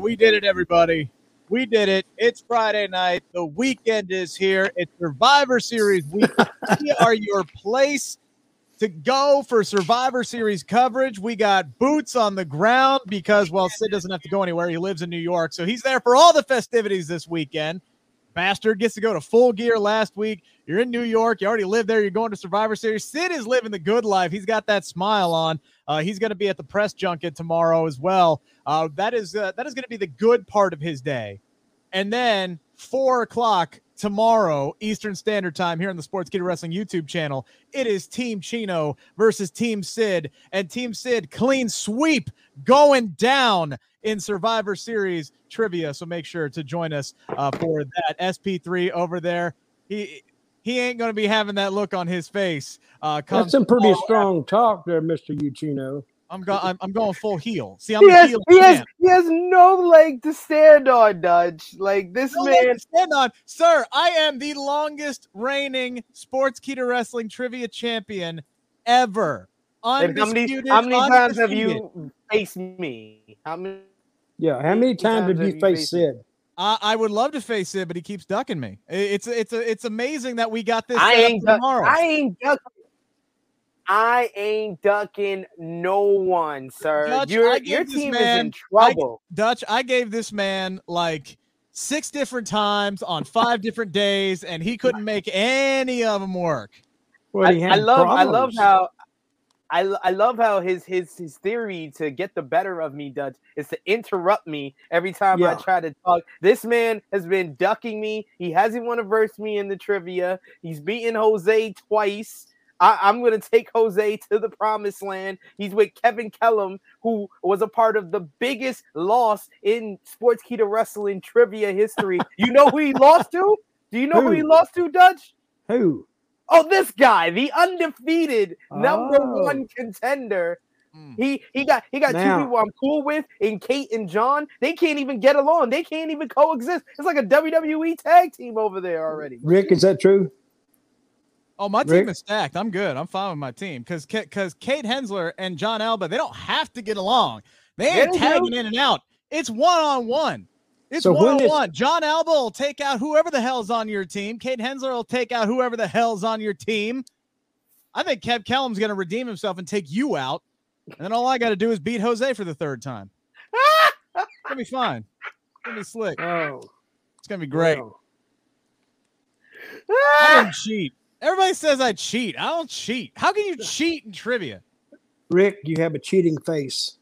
We did it, everybody. We did it. It's Friday night. The weekend is here. It's Survivor Series week. we are your place to go for Survivor Series coverage. We got boots on the ground because, well, Sid doesn't have to go anywhere. He lives in New York. So he's there for all the festivities this weekend. Bastard gets to go to full gear last week. You're in New York. You already live there. You're going to Survivor Series. Sid is living the good life. He's got that smile on. Uh, he's going to be at the press junket tomorrow as well. Uh, that is uh, that is going to be the good part of his day. And then four o'clock tomorrow Eastern Standard Time here on the Sportskeeda Wrestling YouTube channel. It is Team Chino versus Team Sid, and Team Sid clean sweep going down in Survivor Series trivia. So make sure to join us uh, for that. SP3 over there. He he ain't going to be having that look on his face. Uh, That's some pretty strong talk there, Mister Ucchino. I'm going. I'm, I'm, going full heel. See, I'm he a has, heel. he has, he has no leg to stand on, Dutch. Like this No man. stand on, sir. I am the longest reigning Sportskeeda Wrestling trivia champion ever. And how many, Undisputed, how many times have you faced me? How many? Yeah, how many times did you times have you face faced Sid? I, I would love to face it, but he keeps ducking me. It's it's a, it's amazing that we got this I set up ain't. for duck- tomorrow. I ain't ducking. I ain't ducking no one, sir. Dutch, your your this team is in trouble. Dutch, I gave this man like six different times on five different days, and he couldn't make any of them work. Well, I, I love I love how I, I love how his his his theory to get the better of me, Dutch, is to interrupt me every time I try to talk. This man has been ducking me. He hasn't want to verse me in the trivia. He's beaten Jose twice. I, I'm going to take Jose to the promised land. He's with Kevin Kellum, who was a part of the biggest loss in Sportskeeda Wrestling trivia history. you know who he lost to? Do you know who, he lost to, Dutch? Who? Oh, this guy, the undefeated number Oh. one contender. Mm. He he got he got Now- two people I'm cool with, in Kate and John. They can't even get along. They can't even coexist. It's like a WWE tag team over there already. Rick, is that true? Oh, my team Rick? is stacked. I'm good. I'm fine with my team because because Kate Hensler and John Alba they don't have to get along. They ain't tagging in and out. It's one on one. It's So one on one. John Alba will take out whoever the hell's on your team. Kate Hensler will take out whoever the hell's on your team. I think Kev Kellum's going to redeem himself and take you out. And then all I got to do is beat Jose for the third time. It's gonna be fine. It's gonna be slick. Oh, It's gonna be great. well, I don't cheat. Everybody says I cheat. I don't cheat. How can you cheat in trivia? Rick, you have a cheating face.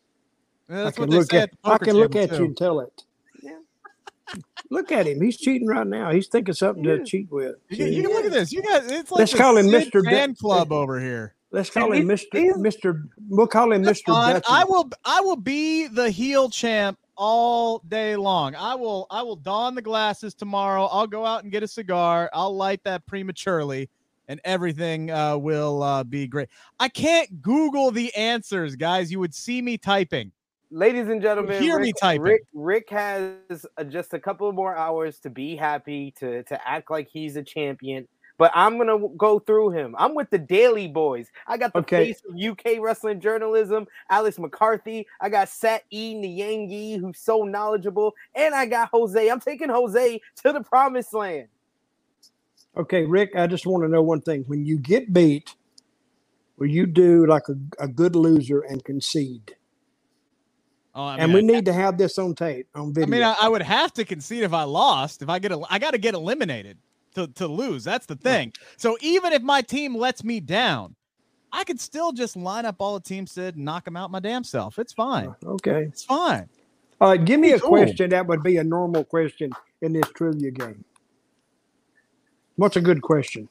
That's I what can they look say at. at I can look at too. you and tell it. Look at him. He's cheating right now. He's thinking something to cheat with. You can, you can look at this. You got it's like Let's the call him Sid Mr. Fan Du- Club over here. Let's call him These- Mr. these- Mr. We'll call him Mr. fine. I will I will be the heel champ all day long. I will I will don the glasses tomorrow. I'll go out and get a cigar. I'll light that prematurely and everything uh, will uh, be great. I can't Google the answers, guys. You would see me typing. Ladies and gentlemen, Hear me typing. Rick, Rick has uh, just a couple more hours to be happy, to, to act like he's a champion. But I'm gonna go through him. I'm with the Daily Boys. I got the Okay. face of UK wrestling journalism, Alex McCarthy. I got Sat E Nyangi, who's so knowledgeable, and I got Jose. I'm taking Jose to the promised land. Okay, Rick, I just want to know one thing. When you get beat, will you do like a, a good loser and concede? Oh, I and we I- need to have this on tape, on video. I mean, I, I would have to concede if I lost. If I get, a, I got to get eliminated to to lose. That's the thing. So even if my team lets me down, I could still just line up all the team said and knock them out my damn self. It's fine. Uh, okay. It's fine. All right, give me a Cool. question that would be a normal question in this trivia game. What's a good question?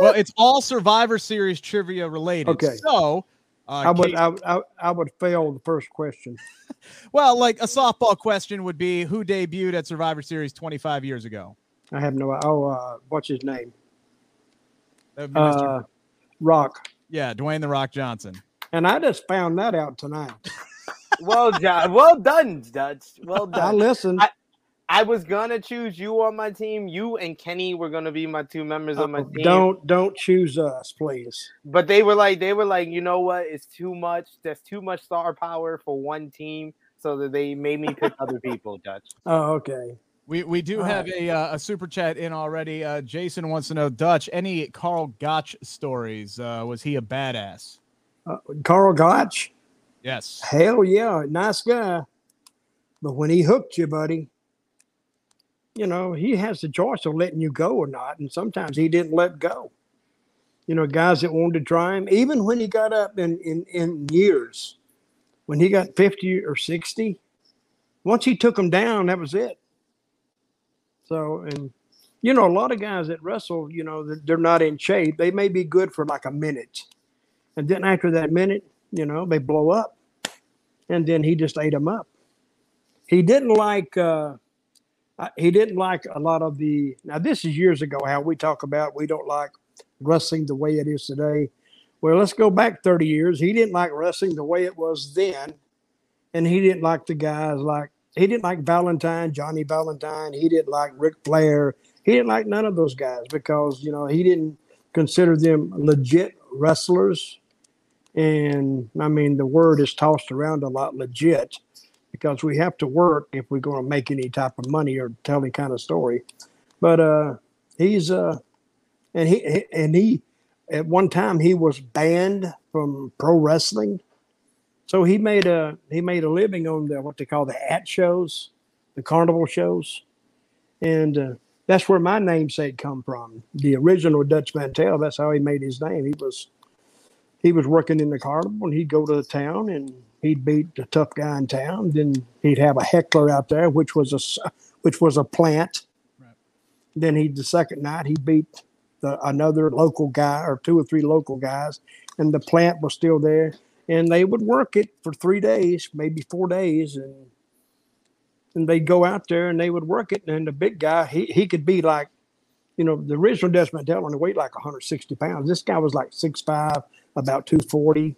Well, it's all Survivor Series trivia related. Okay. So, uh, I would Kate- I, I, I would fail the first question. well, like a softball question would be who debuted at Survivor Series 25 years ago? I have no oh uh what's his name? That would be Mr. Uh Rock. yeah, Dwayne the Rock Johnson. And I just found that out tonight. Well done, well done, Dutch. Well I done. listened. I- I was gonna choose you on my team. You and Kenny were gonna be my two members of my Uh, team. don't don't choose us, please. But they were like, they were like, you know what? It's too much. There's too much star power for one team. so that they made me pick other people. Dutch. Oh, okay. We we do All have right. a uh, a super chat in already. Uh, Jason wants to know Dutch. Any Karl Gotch stories? Uh, was he a badass? Uh, Karl Gotch. Yes. Hell yeah, nice guy. But when he hooked you, buddy, you know, he has the choice of letting you go or not. And sometimes he didn't let go. You know, guys that wanted to try him, even when he got up in, in, in years, when he got 50 or 60, once he took him down, that was it. So, and, you know, a lot of guys that wrestle, you know, they're- they're not in shape. They may be good for like a minute. And then after that minute, you know, they blow up. And then he just ate them up. He didn't like, uh, he didn't like a lot of the, now this is years ago, how we talk about we don't like wrestling the way it is today. Well, let's go back 30 years. He didn't like wrestling the way it was then. And he didn't like the guys like, he didn't like Valentine, Johnny Valentine. He didn't like Ric Flair. He didn't like none of those guys because, you know, he didn't consider them legit wrestlers. And I mean, the word is tossed around a lot legit because we have to work if we're going to make any type of money or tell any kind of story. But uh, he's, uh, and he, and he, at one time he was banned from pro wrestling. So he made a he made a living on the what they call the at shows, the carnival shows, and uh, that's where my namesake come from. The original Dutch Mantell. That's how he made his name. He was he was working in the carnival, and he'd go to the town and he'd beat the tough guy in town. Then he'd have a heckler out there, which was a which was a plant. Right. Then he the second night he beat the, another local guy or two or three local guys, and the plant was still there. And they would work it for three days, maybe four days, and and they'd go out there and they would work it. And the big guy, he he could be like, you know, the original Desmond Dell only weighed like 160 pounds. This guy was like 6'5", about 240.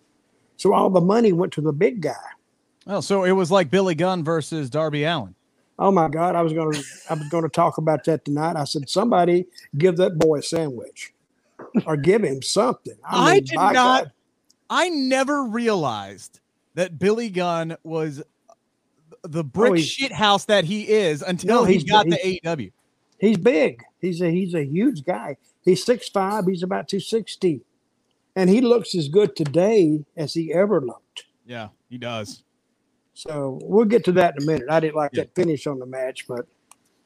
So all the money went to the big guy. Oh, so it was like Billy Gunn versus Darby Allin. Oh my God, I was gonna I was gonna talk about that tonight. I said, somebody give that boy a sandwich. Or give him something. I mean, did not- God. I never realized that Billy Gunn was the oh, brick Oh, shit house that he is until No, he he's- got he's- to E AEW. He's big. He's a he's a huge guy. He's 6'5", he's about 260. And he looks as good today as he ever looked. Yeah, he does. So we'll get to that in a minute. I didn't like Yeah. that finish on the match, but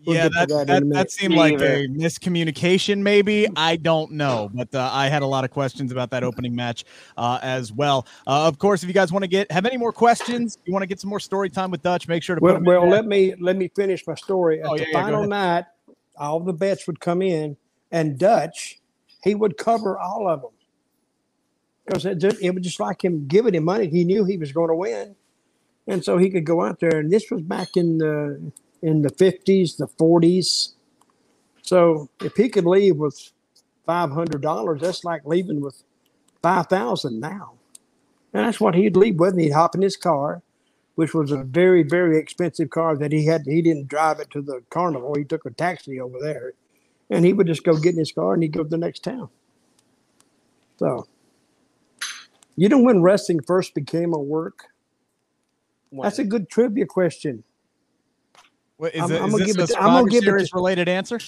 We'll yeah, get to that, that in that, a that, seemed like either. a miscommunication, maybe. I don't know, but uh, I had a lot of questions about that opening match uh, as well. Uh, of course, if you guys want to get have any more questions, you want to get some more story time with Dutch, make sure to well, them well let me let me finish my story. At Oh, the yeah, yeah, final ahead. night, all the bets would come in, and Dutch, he would cover all of them because it, it was just like him giving him money. He knew he was going to win, and so he could go out there. And this was back in the in the fifties, the forties. So if he could leave with five hundred dollars, that's like leaving with five thousand now. And that's what he'd leave with. And he'd hop in his car, which was a very, very expensive car that he had. He didn't drive it to the carnival. He took a taxi over there, and he would just go get in his car and he'd go to the next town. So, you know when wrestling first became a work? That's a good trivia question. What, is, I'm- it, I'm is gonna this give a it to- I'm gonna Survivor give it to- related answer?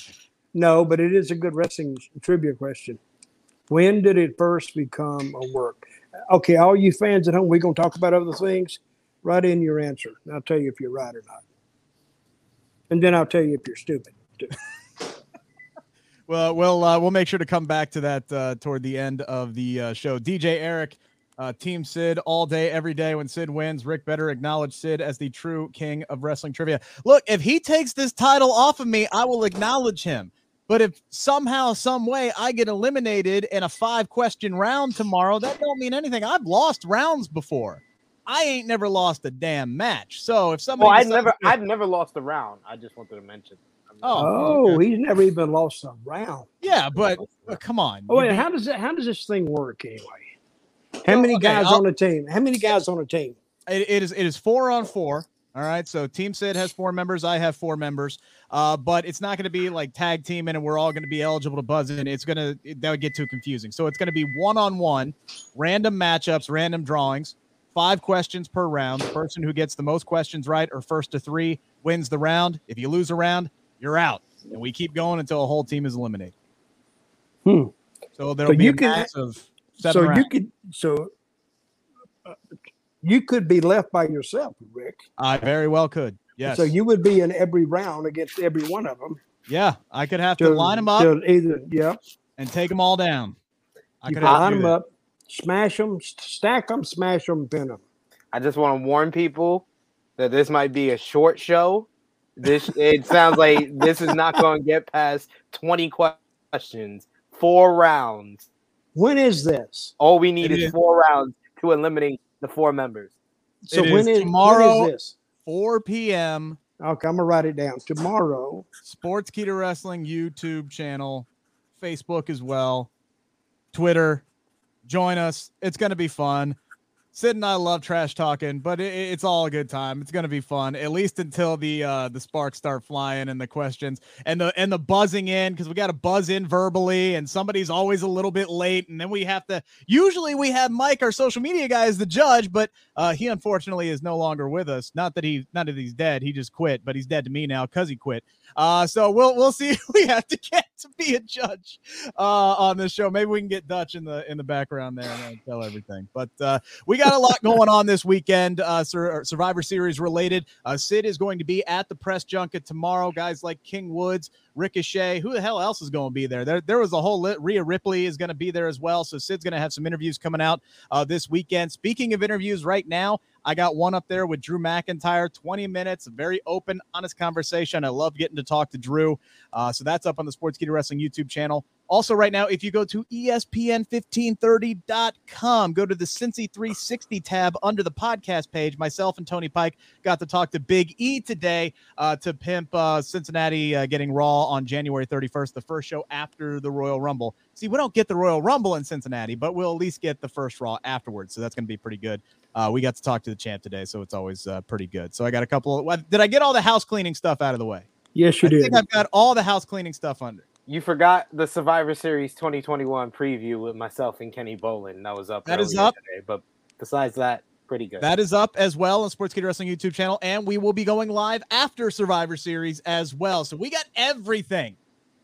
No, but it is a good wrestling trivia question. When did it first become a work? Okay, all you fans at home, we're going to talk about other things. Write in your answer. and I'll tell you if you're right or not. And then I'll tell you if you're stupid. Well, we'll uh, we'll make sure to come back to that uh, toward the end of the uh, show. DJ Eric, uh, Team Sid, all day, every day. When Sid wins, Rick better acknowledge Sid as the true king of wrestling trivia. Look, if he takes this title off of me, I will acknowledge him. But if somehow, some way, I get eliminated in a five question round tomorrow, that don't mean anything. I've lost rounds before. I ain't never lost a damn match. So if somebody, Well, I decides never, to- I've never lost a round. I just wanted to mention. Oh, Oh, he's never even lost a round. yeah, but uh, come on. Oh, wait, how does it? How does this thing work anyway? How many guys on the team? How many guys on the team? It, it is it is four on four. All right. So Team Sid has four members. I have four members. Uh, but it's not going to be like tag team and we're all going to be eligible to buzz in. It's going to that would get too confusing. So it's going to be one on one, random matchups, random drawings, five questions per round. The person who gets the most questions right or first to three wins the round. If you lose a round, you're out. And we keep going until a whole team is eliminated. Hmm. So there'll So be a can- of seven So rounds. you could so uh, you could be left by yourself, Rick. I very well could. Yes. So you would be in every round against every one of them. yeah, I could have to line them up to either yeah, and take them all down. I you could can line them up, smash them, stack them, smash them, pin them. I just want to warn people that this might be a short show. This it sounds like this is not going to get past 20 questions, four rounds. When is this? All we need It is is- four rounds to eliminate the four members. So It when is is tomorrow. When is this? 4 p.m. Okay, I'm gonna write it down. Tomorrow. Sportskeeda Wrestling YouTube channel, Facebook as well, Twitter. Join us. It's going to be fun. Sid and I love trash talking, but it, it's all a good time. It's to be fun, at least until the uh, the sparks start flying and the questions and the and the buzzing in because we got to buzz in verbally, and somebody's always a little bit late, and then we have to. Usually, we have Mike, our social media guy, as the judge, but uh, he unfortunately is no longer with us. Not that he not that he's dead, he just quit, but he's dead to me now because he quit. Uh, so we'll we'll see we have to get to be a judge uh, on this show. Maybe we can get Dutch in the in the background there and tell everything. But uh, we got a lot going on this weekend, uh, Sur- Survivor Series related. Uh, Sid is going to be at the press junket tomorrow. Guys like King Woods, Ricochet. Who the hell else is going to be there? There, there was a whole lit. Rhea Ripley is going to be there as well. So Sid's going to have some interviews coming out uh, this weekend. Speaking of interviews, right now I got one up there with Drew McIntyre. 20 minutes, very open, honest conversation. I love getting to talk to Drew. Uh, so that's up on the Sportskeeda Wrestling YouTube channel. Also, right now, if you go to E ESPN1530.com, go to the Cincy 360 tab under the podcast page. Myself and Tony Pike got to talk to Big E today uh, to pimp uh, Cincinnati uh, getting Raw on January 31st, the first show after the Royal Rumble. See, we don't get the Royal Rumble in Cincinnati, but we'll at least get the first Raw afterwards. So that's going to be pretty good. Uh, we got to talk to the champ today, so it's always uh, pretty good. So I got a couple. Of, did I get all the house cleaning stuff out of the way? Yes, you do. I did. think I've got all the house cleaning stuff under. You forgot the Survivor Series 2021 preview with myself and Kenny Bolin. That was up. That is up. Today, but besides that, pretty good. That is up as well on Sportskeeda Wrestling YouTube channel, and we will be going live after Survivor Series as well. So we got everything,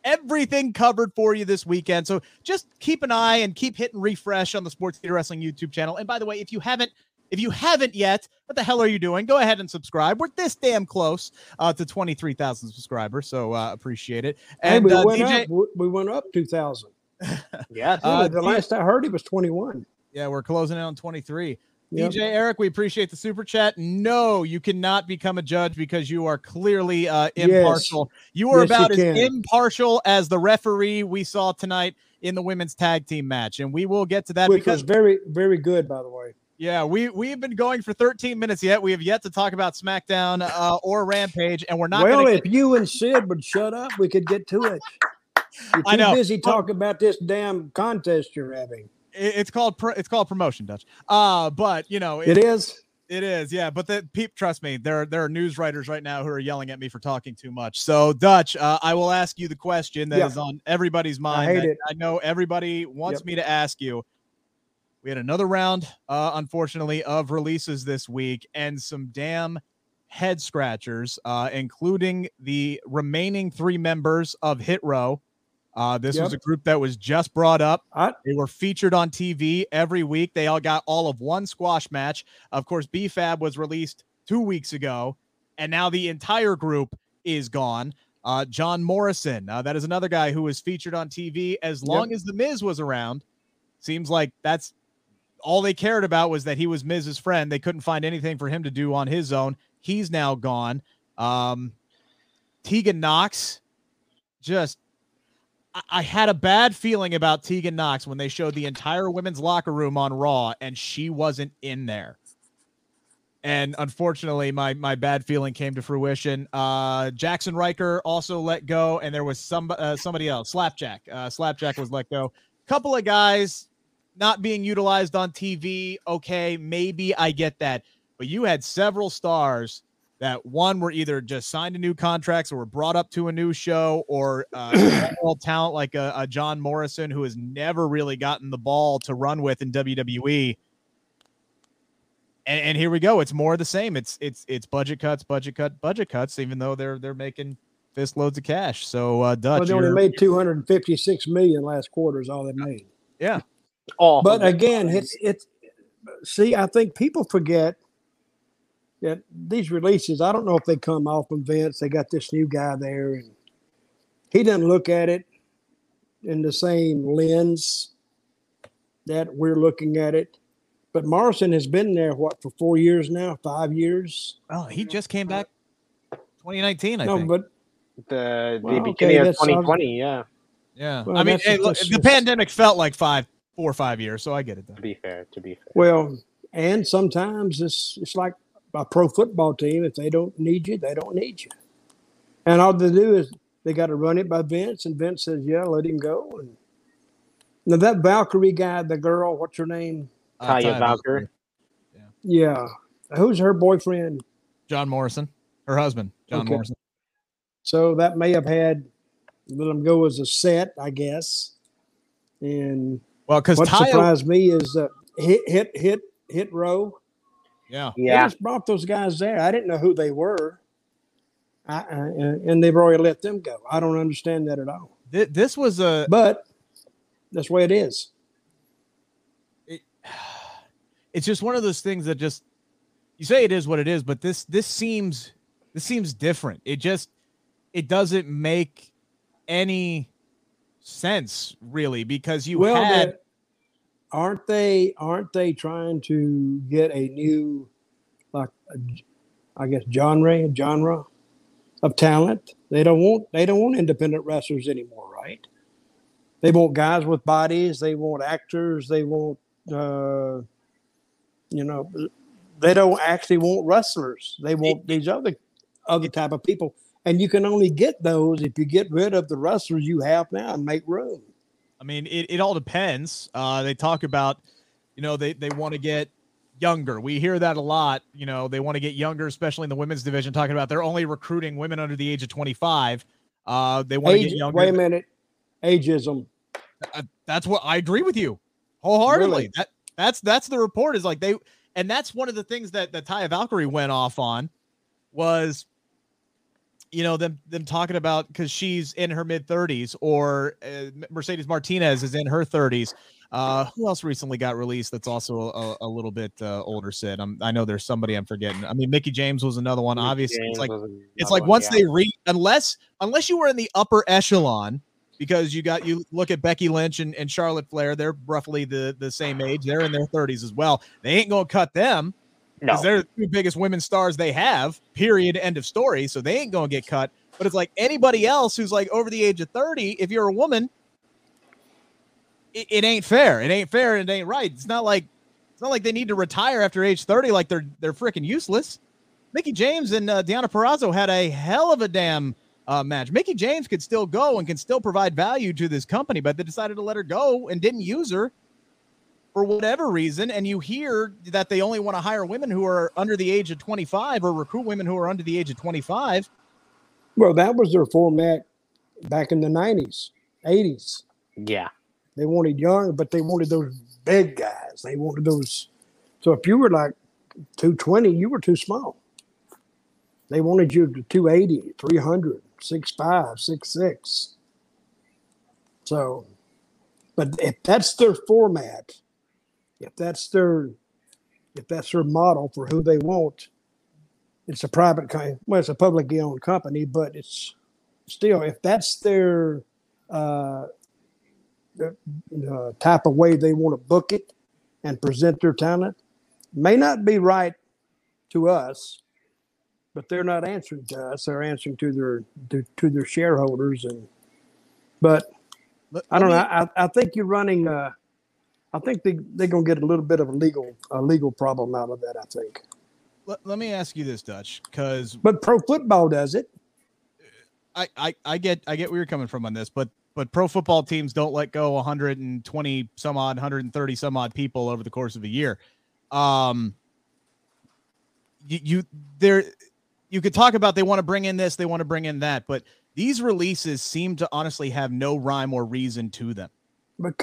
everything covered for you this weekend. So just keep an eye and keep hitting refresh on the Sportskeeda Wrestling YouTube channel. And by the way, if you haven't if you haven't yet, what the hell are you doing? Go ahead and subscribe. We're this damn close uh, to 23,000 subscribers, so uh, appreciate it. Hey, And we uh, went DJ, up. we- We went up two thousand. yeah, Uh, the last I heard, it was twenty one. yeah, we're closing in on 23. Yep. DJ Eric, we appreciate the super chat. No, you cannot become a judge because you are clearly uh, Yes. impartial. You are Yes, you about as can. impartial as the referee we saw tonight in the women's tag team match, and we will get to that Which because very, very good, by the way. yeah, we we've been going for 13 minutes yet. We have yet to talk about SmackDown uh, or Rampage, and we're not. well, if you and Sid would shut up, we could get to it. You're too I know. busy talking about this damn contest you're having. It- it's called pro, it's called promotion, Dutch. Uh, but you know It is. It is, yeah. But the peep, trust me, there there are news writers right now who are yelling at me for talking too much. So, Dutch, uh, I will ask you the question that is Yeah. on everybody's mind. it. I know everybody wants Yep. me to ask you. We had another round, uh, unfortunately, of releases this week, and some damn head scratchers, uh, including the remaining three members of Hit Row. Uh, this was a group that was just brought up. I, They were featured on TV every week. They all got all of one squash match. Of course, B-Fab was released two weeks ago, and now the entire group is gone. Uh, John Morrison, uh, that is another guy who was featured on TV as long as The Miz was around. Seems like that's all they cared about was that he was Miz's friend. They couldn't find anything for him to do on his own. He's now gone. Um, Tegan Knox, just I- had a bad feeling about Tegan Knox when they showed the entire women's locker room on Raw and she wasn't in there. And unfortunately, my my bad feeling came to fruition. Uh, Jaxson Ryker also let go, and there was some uh, somebody else, Slapjack. Uh, Slapjack was let go. Couple of guys not being utilized on TV. Okay, maybe I get that, but you had several stars that one were either just signed to new contracts or were brought up to a new show or uh, talent like a, a John Morrison who has never really gotten the ball to run with in WWE. and, and here we go. It's more of the same. It's it's it's budget cuts, budget cut, budget cuts. Even though they're they're making fist loads of cash. So uh, Dutch, Well, they only made 256 million last quarter is all they made. yeah, All But again, it's it's see, I think people forget that these releases. I don't know if they come off from Vince. They got this new guy there, and he doesn't look at it in the same lens that we're looking at it. But Morrison has been there what for four years now, five years. oh, he just came uh, back 2019. I no, think. but the, the Well, okay, beginning of that's- I 2020. Yeah, yeah, Well, I mean, hey, look, the just- pandemic felt like five, four or five years. So I get it. Though. to be fair, to be fair. well, and sometimes it's it's like a pro football team. If they don't need you, they don't need you. And all they do is they got to run it by Vince, and Vince says, "Yeah, let him go." And now that Valkyrie guy, the girl, what's her name? Uh, Taya Taya Valkyrie. Yeah, who's her boyfriend? John Morrison, her husband, John Okay. Morrison. So that may have had let him go as a set, I guess. And Well, because what Taya, surprised me is uh, hit hit hit hit row. Yeah, They just brought those guys there. I didn't know who they were. I, I, and and they've already let them go. I don't understand that at all. This was a But that's the way it is. it's just one of those things that just you say it is what it is but this this seems this seems different it just it doesn't make any sense really because you well, had they- aren't they? Aren't they trying to get a new, like, I guess, genre, genre of talent? They don't want. They don't want independent wrestlers anymore, right? They want guys with bodies. They want actors. They want, uh, you know, they don't actually want wrestlers. They want these other other type of people, and you can only get those if you get rid of the wrestlers you have now and make room. I mean it, it all depends uh they talk about you know they they want to get younger we hear that a lot you know they want to get younger especially in the women's division talking about they're only recruiting women under the age of 25 uh they want to get younger wait a minute, ageism. Uh, that's what I agree with you wholeheartedly. Really? That that's that's the report is like they and that's one of the things that that Taya Valkyrie went off on was you know them them talking about because she's in her mid 30s or uh, Mercedes Martinez is in her 30s. Uh, who else recently got released that's also a, a little bit uh, older? Sid, I'm, I know there's somebody I'm forgetting. I mean, Mickie James was another one. Obviously, it's like it's like once they reach unless unless you were in the upper echelon because you got you look at Becky Lynch and, and Charlotte Flair, they're roughly the the same age. They're in their 30s as well. They ain't gonna cut them no. because they're the two biggest women stars they have. Period. End of story. So they ain't gonna get cut. But it's like anybody else who's like over the age of 30, if you're a woman, it, it ain't fair. It ain't fair and it ain't right. It's not like it's not like they need to retire after age 30 like they're they're freaking useless. Mickie James and uh, Deonna Purrazzo had a hell of a damn uh, match. Mickie James could still go and can still provide value to this company, but they decided to let her go and didn't use her for whatever reason. And you hear that they only want to hire women who are under the age of 25 or recruit women who are under the age of 25. Well, that was their format back in the nineties, eighties. yeah, They wanted young, but they wanted those big guys. They wanted those. So if you were like two twenty, you were too small. They wanted you to 280, 300, 6'5, 6'6. So, but if that's their format, if that's their if that's their model for who they want, it's a private kind. Well, it's a publicly owned company, but it's still if that's their uh, the type of way they want to book it and present their talent, may not be right to us, but they're not answering to us. They're answering to their to, to their shareholders and. But Let- I don't know. I, I think you're running. Uh, I think they they're gonna get a little bit of a legal a legal problem out of that. I think, Let, let me ask you this, Dutch, because but pro football does it. I, I I get I get where you're coming from on this, but but pro football teams don't let go 120 some odd, 130 some odd people over the course of a year. Um, you, you there, you could talk about they want to bring in this, they want to bring in that, but these releases seem to honestly have no rhyme or reason to them.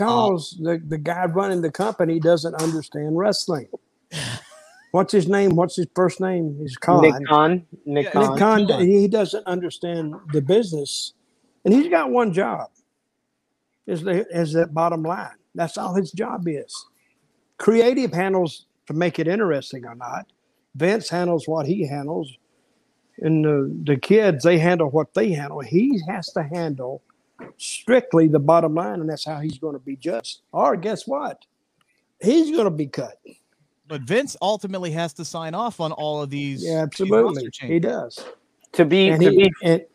Um, because the, the guy running the company doesn't understand wrestling. what's his name? What's his first name? He's Khan. Nick Khan. Nick Yeah, Khan. Nick Khan, Khan. he doesn't understand the business, and he's got one job: is the is that bottom line. That's all his job is. Creative handles to make it interesting or not. Vince handles what he handles, and the, the kids they handle what they handle. He has to handle strictly the bottom line, and that's how he's going to be judged. Or guess what? He's going to be cut. But Vince ultimately has to sign off on all of these. Yeah, absolutely, roster he does. To be And to he, be and,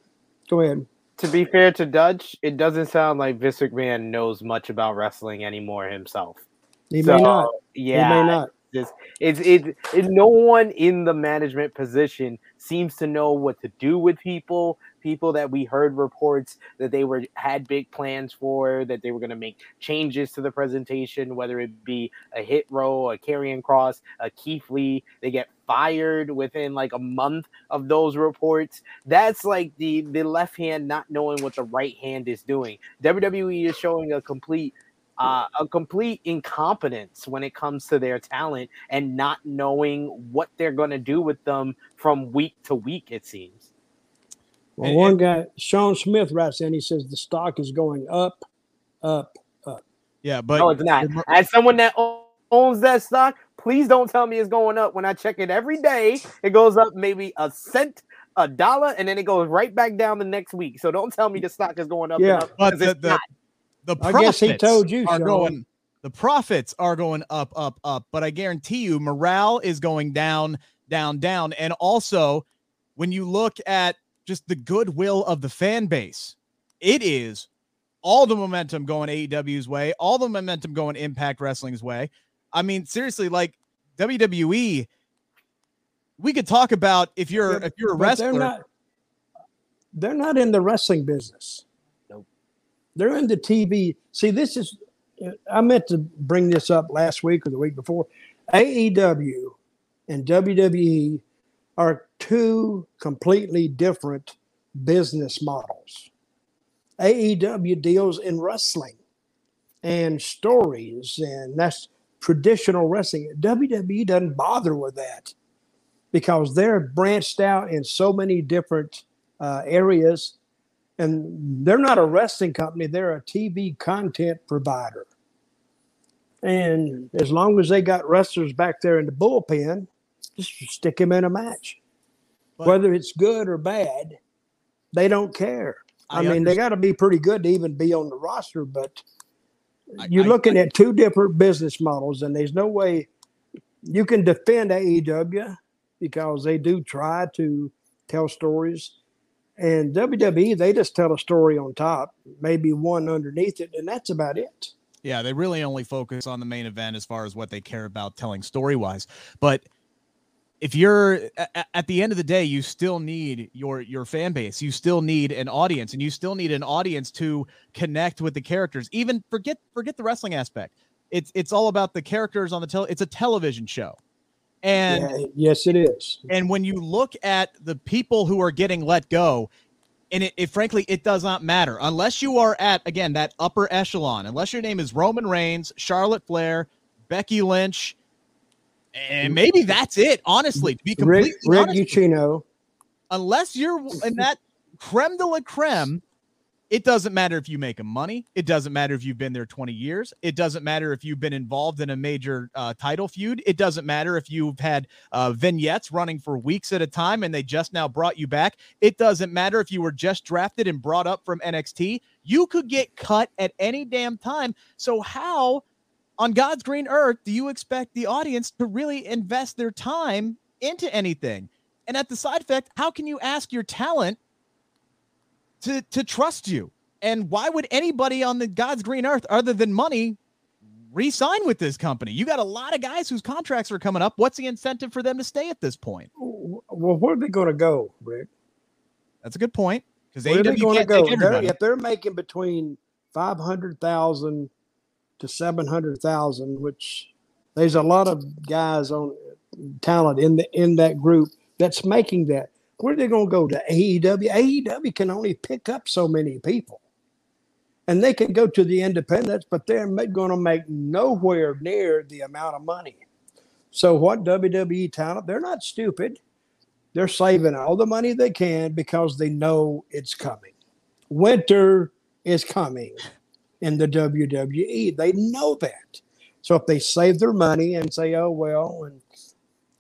go ahead. to be fair to Dutch, it doesn't sound like Vince McMahon knows much about wrestling anymore himself. He So, may not. Yeah, He may not. It's, it's it, it no one in the management position seems to know what to do with people people that we heard reports that they were had big plans for that they were going to make changes to the presentation whether it be a hit row a Karrion Kross a keith lee they get fired within like a month of those reports that's like the the left hand not knowing what the right hand is doing wwe is showing a complete uh, a complete incompetence when it comes to their talent and not knowing what they're going to do with them from week to week. It seems. Well, And- one guy, Sean Smith, writes in. He says the stock is going up, up. Up. Yeah, but no, it's not. As someone that owns that stock, please don't tell me it's going up. When I check it every day, it goes up maybe a cent, a dollar, and then it goes right back down the next week. So don't tell me the stock is going up. Yeah. and up, But 'cause the, it's the, not. the I profits guess he told you, are Sean. going the profits are going up up up but i guarantee you morale is going down down down and also when you look at just the goodwill of the fan base it is all the momentum going AEW's way all the momentum going impact wrestling's way i mean seriously like WWE we could talk about if you're Yeah, if you're a wrestler They're not. They're not in the wrestling business. Nope. They're in the TV. See, this is. I meant to bring this up last week or the week before. AEW and WWE are two completely different business models. AEW deals in wrestling and stories, and that's traditional wrestling. WWE doesn't bother with that because they're branched out in so many different uh, areas, and they're not a wrestling company; they're a TV content provider. And as long as they got wrestlers back there in the bullpen, just stick him in a match, But- whether it's good or bad. They don't care. I, I mean, they got to be pretty good to even be on the roster, but I- you're I- looking at two different business models, and there's no way you can defend AEW because they do try to tell stories. And WWE, they just tell a story on top, maybe one underneath it, and that's about it. Yeah, they really only focus on the main event as far as what they care about telling story wise. But if you're at the end of the day, you still need your your fan base. You still need an audience, and you still need an audience to connect with the characters. Even forget forget the wrestling aspect. It's it's all about the characters on the tel. It's a television show, and Yeah, yes, it is. and when you look at the people who are getting let go, and it, it frankly it does not matter unless you are at again that upper echelon. Unless your name is Roman Reigns, Charlotte Flair, Becky Lynch, and maybe that's it. Honestly, to be completely Rick, Rick unless you're in that creme de la creme, it doesn't matter if you make them money. It doesn't matter if you've been there 20 years. It doesn't matter if you've been involved in a major uh, title feud. It doesn't matter if you've had uh, vignettes running for weeks at a time and they just now brought you back. It doesn't matter if you were just drafted and brought up from NXT. You could get cut at any damn time. So, how on God's green earth do you expect the audience to really invest their time into anything? And at the side effect, how can you ask your talent to to trust you? And why would anybody on the God's green earth, other than money, re-sign with this company? You got a lot of guys whose contracts are coming up. What's the incentive for them to stay at this point? well, where are they going to go, Rick? That's a good point because Where are going to go? They're- if they're making between five hundred thousand to seven hundred thousand, which there's a lot of guys on talent in the in that group that's making that. Where are they going to go to AEW? AEW can only pick up so many people, and they can go to the independents, but they're going to make nowhere near the amount of money. So what WWE talent? They're not stupid. They're saving all the money they can because they know it's coming. Winter is coming in the WWE. They know that. So if they save their money and say, "Oh well," and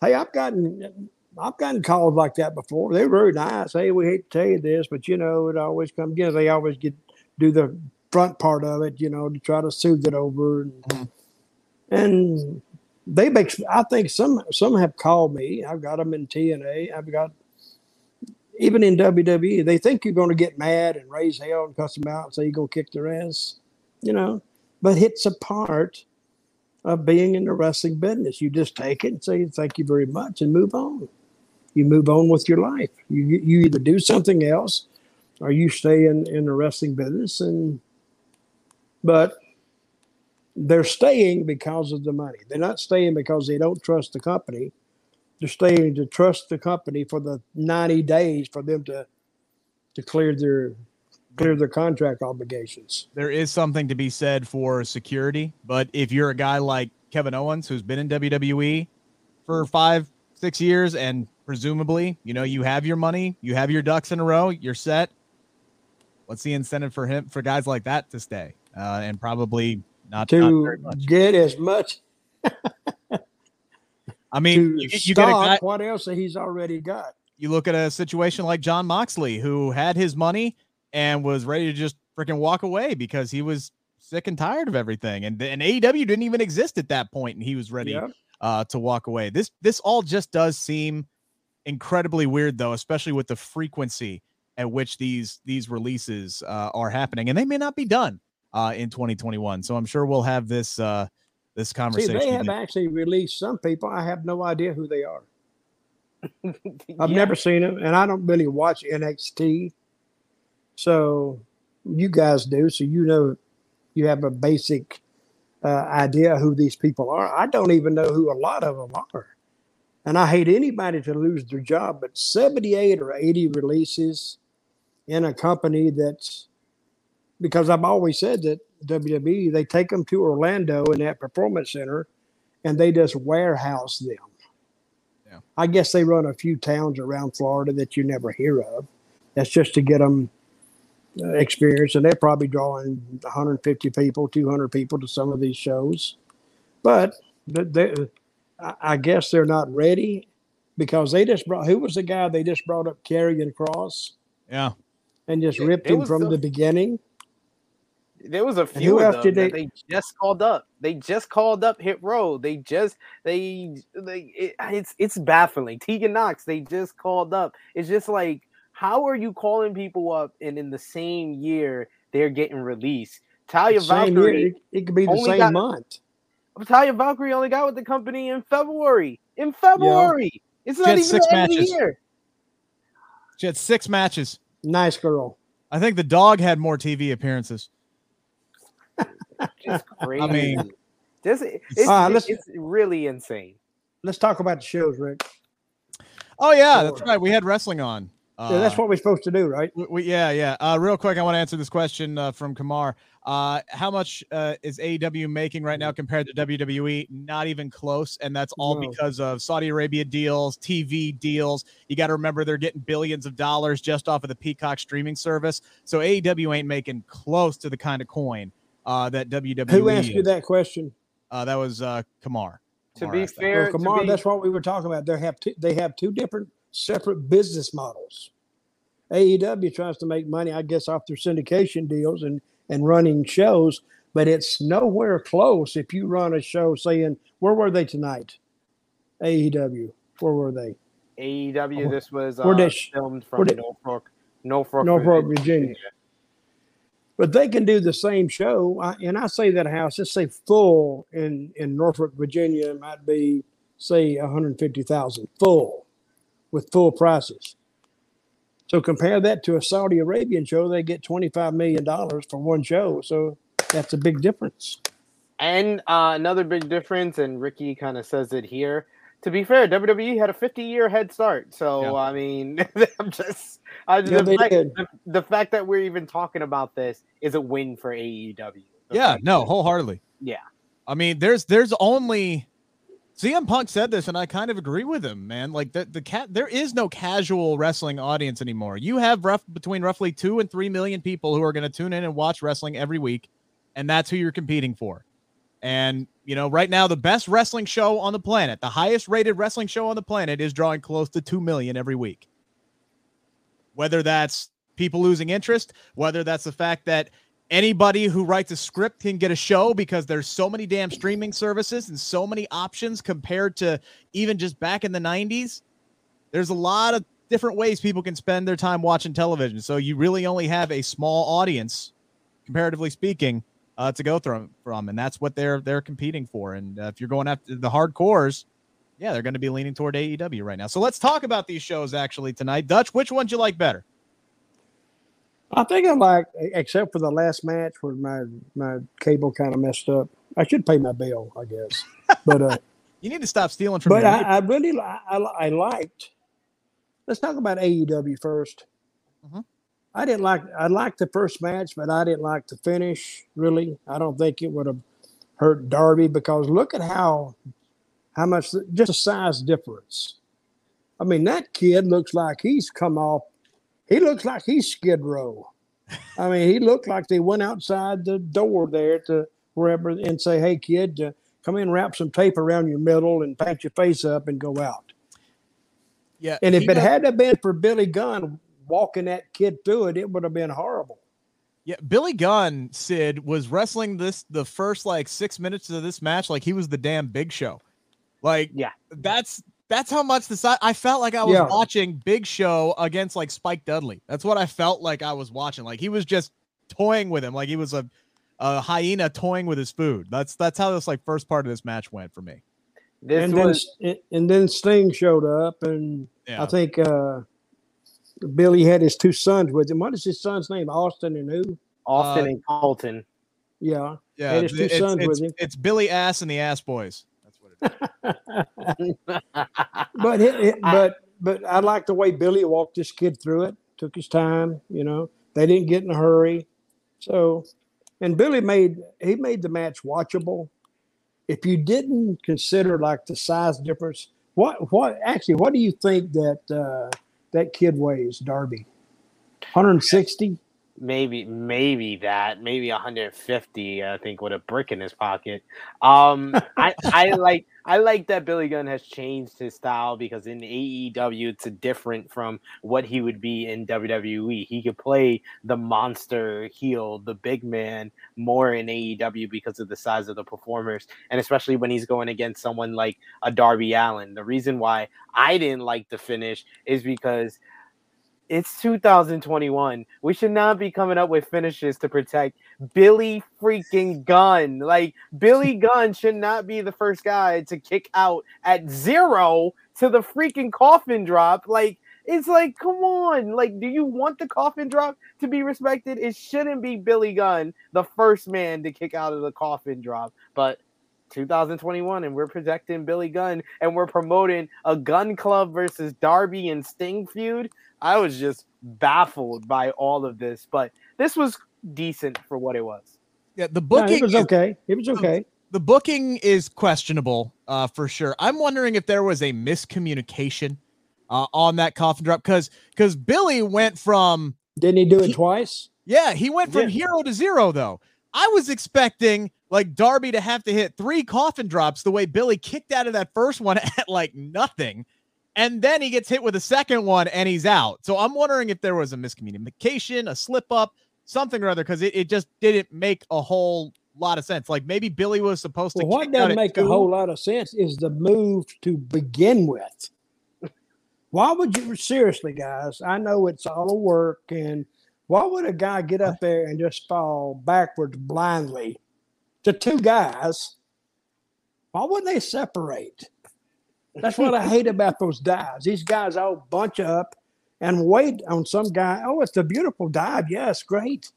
hey, I've gotten I've gotten calls like that before. They're very nice. Hey, we hate to tell you this, but you know, it always comes. You know, they always get do the front part of it, you know, to try to soothe it over. And, Mhm. and they make. I think some some have called me. I've got them in TNA. I've got even in WWE. They think you're going to get mad and raise hell and cuss them out and say you're going to kick their ass, you know. But it's a part of being in the wrestling business. You just take it and say thank you very much and move on. You move on with your life. You you either do something else or you stay in, in the wrestling business and but they're staying because of the money. They're not staying because they don't trust the company. They're staying to trust the company for the 90 days for them to to clear their clear their contract obligations. there is something to be said for security. But if you're a guy like Kevin Owens, who's been in WWE for five, six years, and presumably, you know, you have your money, you have your ducks in a row, you're set. What's the incentive for him for guys like that to stay? Uh, and probably not, not to much. get as much I mean, you, you get a guy, what else that he's already got. you look at a situation like John Moxley, who had his money and was ready to just freaking walk away because he was sick and tired of everything. And, and AEW didn't even exist at that point, and he was ready Yep. uh, to walk away. This this all just does seem incredibly weird, though, especially with the frequency at which these these releases uh, are happening, and they may not be done uh, in 2021. So I'm sure we'll have this uh, this See, conversation. they have actually released some people. I have no idea who they are. I've Yeah. never seen them, and I don't really watch NXT. So you guys do, so you know you have a basic uh, idea who these people are. I don't even know who a lot of them are, and I hate anybody to lose their job. But seventy-eight or eighty releases in a company that's because I've always said that WWE they take them to Orlando in that performance center, and they just warehouse them. Yeah. I guess they run a few towns around Florida that you never hear of. That's just to get them Uh, experience, and they're probably drawing 150 people, 200 people to some of these shows. But they, I I guess they're not ready because they just brought. Who was the guy they just brought up, Karrion Kross, yeah. and just Yeah, ripped it him from so- the beginning? There was a few else of them that they- they just called up. They just called up Hit Row. They just they they it, it's it's baffling. Tegan Knox. They just called up. It's just like how are you calling people up and in the same year they're getting released? Talia Same year, Valkyrie. it, it could be the same got- month. Talia Valkyrie only got with the company in February. In February. It's not even six the end of the year. She had six matches. Nice girl. I think the dog had more TV appearances. It's crazy. I mean- this it's, All right, let's- it's really insane. Let's talk about the shows, Rick. Oh yeah, that's right. We had wrestling on. Uh, yeah, that's what we're supposed to do, right? we, we- yeah, yeah. Uh, real quick, I want to answer this question uh, from Kamar. Uh, how much uh, is AEW making right now compared to WWE? Not even close, and that's all No. because of Saudi Arabia deals, TV deals. You got to remember they're getting billions of dollars just off of the Peacock streaming service. So AEW ain't making close to the kind of coin uh, that WWE. Who asked you that question? Uh, that was uh, Kamar. To be asked that. fair, Well, to Kamar, be- that's what we were talking about. They have two, they have two different separate business models. AEW tries to make money, I guess, off their syndication deals and and running shows, but it's nowhere close. If you run a show saying, "Where were they tonight?" AEW, where were they? AEW, Where- this was uh, sh- filmed from did- Norfolk, Norfolk, Norfolk, Virginia. But they can do the same show, I- and I say that house, let's say full in in Norfolk, Virginia, it might be say one hundred fifty thousand full, with full prices. So compare that to a Saudi Arabian show, they get twenty five million dollars for one show. So that's a big difference. And uh, another big difference, and Ricky kind of says it here. To be fair, WWE had a 50 year head start. So Yeah. I mean, I'm just, I, Yeah, the, they fact, did. the, the fact that we're even talking about this is a win for AEW. Yeah, no, wholeheartedly. Yeah. I mean, there's there's only CM Punk said this, and I kind of agree with him, man. Like the the cat, there is no casual wrestling audience anymore. You have rough between roughly two and three million people who are going to tune in and watch wrestling every week, and that's who you're competing for. And you know, right now, the best wrestling show on the planet, the highest rated wrestling show on the planet, is drawing close to two million every week. Whether that's people losing interest, whether that's the fact that anybody who writes a script can get a show because there's so many damn streaming services and so many options compared to even just back in the 90s. There's a lot of different ways people can spend their time watching television. So you really only have a small audience, comparatively speaking, uh, to go through from, and that's what they're they're competing for. And uh, if you're going after the hardcores, yeah, they're going to be leaning toward AEW right now. So let's talk about these shows actually tonight. Dutch, which one do you like better? I think I like, except for the last match where my my cable kind of messed up. I should pay my bill, I guess. But uh, you need to stop stealing from. Me. But I, I, really I, I liked. Let's talk about AEW 1st mm-hmm. I didn't like I liked the first match, but I didn't like the finish. Really, I don't think it would have hurt Darby because look at how how much just a size difference. I mean, that kid looks like he's come off he looks like he's Skid Row. I mean, he looked like they went outside the door there to wherever and say, "Hey, kid, uh, come in, wrap some tape around your middle, and paint your face up, and go out." Yeah, and if it got, had been for Billy Gunn walking that kid through it, it would have been horrible. Yeah, Billy Gunn, Sid was wrestling this the first like six minutes of this match like he was the damn Big Show. Like, yeah, that's that's how much this I felt like I was yeah. watching Big Show against like Spike Dudley. That's what I felt like I was watching. Like he was just toying with him, like he was a, a hyena toying with his food. That's that's how this like first part of this match went for me. This and was... then and then Sting showed up, and yeah. I think uh, Billy had his two sons with him. What is his son's name? Austin and who? Austin uh, and Colton. Yeah, yeah. Had his two it's, sons it's, with him. It's Billy Ass and the Ass Boys. But it, it, but but I like the way Billy walked this kid through it. Took his time, you know. They didn't get in a hurry. So, and Billy made he made the match watchable. If you didn't consider like the size difference, what what actually what do you think that uh, that kid weighs, Darby? 160 maybe maybe that maybe 150 i think with a brick in his pocket um i i like i like that billy gunn has changed his style because in aew it's different from what he would be in wwe he could play the monster heel the big man more in aew because of the size of the performers and especially when he's going against someone like a darby Allin. the reason why i didn't like the finish is because it's 2021. We should not be coming up with finishes to protect Billy freaking Gunn. Like Billy Gunn should not be the first guy to kick out at zero to the freaking coffin drop. Like it's like, come on. Like, do you want the coffin drop to be respected? It shouldn't be Billy Gunn, the first man to kick out of the coffin drop. But 2021, and we're protecting Billy Gunn, and we're promoting a gun club versus Darby and Sting feud. I was just baffled by all of this, but this was decent for what it was. Yeah, the booking no, it was okay. It was okay. The, the booking is questionable uh, for sure. I'm wondering if there was a miscommunication uh, on that coffin drop because because Billy went from didn't he do it he, twice? Yeah, he went from yeah. hero to zero though. I was expecting like Darby to have to hit three coffin drops the way Billy kicked out of that first one at like nothing. And then he gets hit with a second one and he's out. So I'm wondering if there was a miscommunication, a slip up, something or other, because it, it just didn't make a whole lot of sense. Like maybe Billy was supposed to. Well, what doesn't make a whole lot of sense is the move to begin with. Why would you seriously, guys? I know it's all a work, and why would a guy get up there and just fall backwards blindly to two guys? Why wouldn't they separate? That's what I hate about those dives. These guys all bunch up and wait on some guy. Oh, it's a beautiful dive. Yes, great.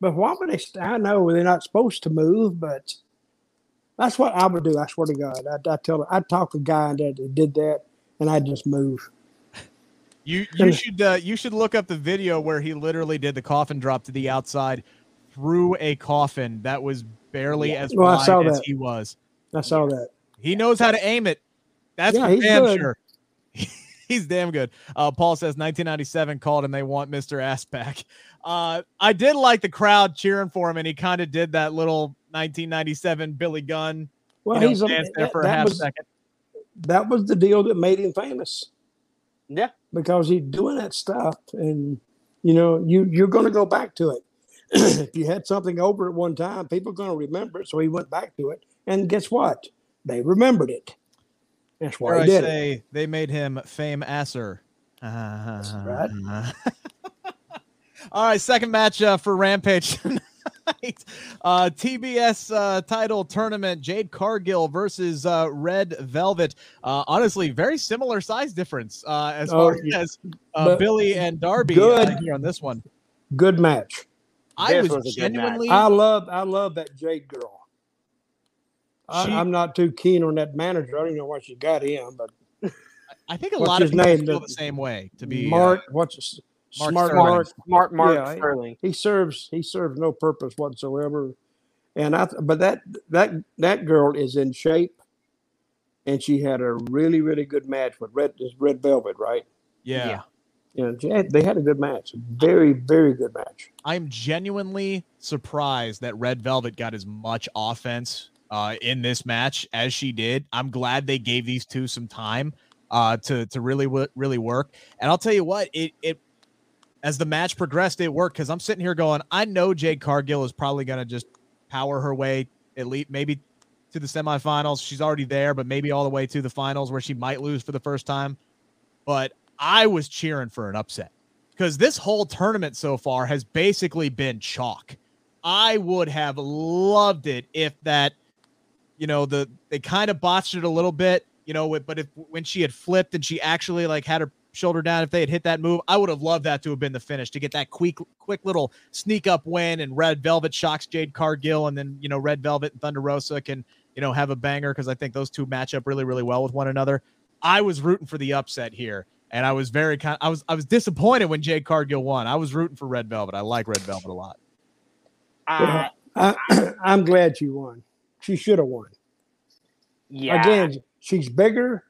But why would they? I know they're not supposed to move, but that's what I would do. I swear to God, I, I tell. I talk to a guy that did that, and I just move. You you should uh, you should look up the video where he literally did the coffin drop to the outside through a coffin that was barely as well, wide as he was. I saw that He knows how to aim it. That's Yeah, for damn good. sure. he's damn good. Uh, Paul says 1997 called and they want Mr. Ass back. Uh, I did like the crowd cheering for him, and he kind of did that little 1997 Billy Gunn Well, you know, he's a, dance there that, for a half was second. that was the deal that made him famous Yeah. because he's doing that stuff, and you know you you're going to go back to it. if you had something over at one time, people are going to remember it. So he went back to it, and guess what? They remembered it. That's why Or I he did it. say they made him fame asser. right. All right, second match uh, for Rampage tonight. Uh, TBS uh, title tournament: Jade Cargill versus uh, Red Velvet. Uh, honestly, very similar size difference uh, as Oh, far yeah. as uh, Billy and Darby good. uh, here on this one. Good match. I This was, was a good match. genuinely. I love I love that Jade girl. I, She- I'm not too keen on that manager. I don't know why she got him, but I think a lot of people name? feel The- the same way. To be uh, Mark, what's his, Mark smart Sterling. Mark? Smart Mark Yeah, Sterling. He serves he serves no purpose whatsoever, and I but that that that girl is in shape, and she had a really really good match with Red this Red Velvet, right? yeah. Yeah. You know, they had a good match, very very good match. I'm genuinely surprised that Red Velvet got as much offense uh, in this match as she did. I'm glad they gave these two some time uh, to to really really work. And I'll tell you what, it it as the match progressed, it worked because I'm sitting here going, I know Jade Cargill is probably going to just power her way at least maybe to the semifinals. She's already there, but maybe all the way to the finals where she might lose for the first time. But I was cheering for an upset because this whole tournament so far has basically been chalk. I would have loved it if that, you know, the they kind of botched it a little bit, you know, but if when she had flipped and she actually like had her shoulder down, if they had hit that move, I would have loved that to have been the finish to get that quick, quick little sneak up win and Red Velvet shocks Jade Cargill, and then you know Red Velvet and Thunder Rosa can you know have a banger because I think those two match up really, really well with one another. I was rooting for the upset here, and I was very kind. I was I was disappointed when Jade Cargill won. I was rooting for Red Velvet. I like Red Velvet a lot. Uh, I, I'm glad you won. She should have won. yeah. Again, she's bigger,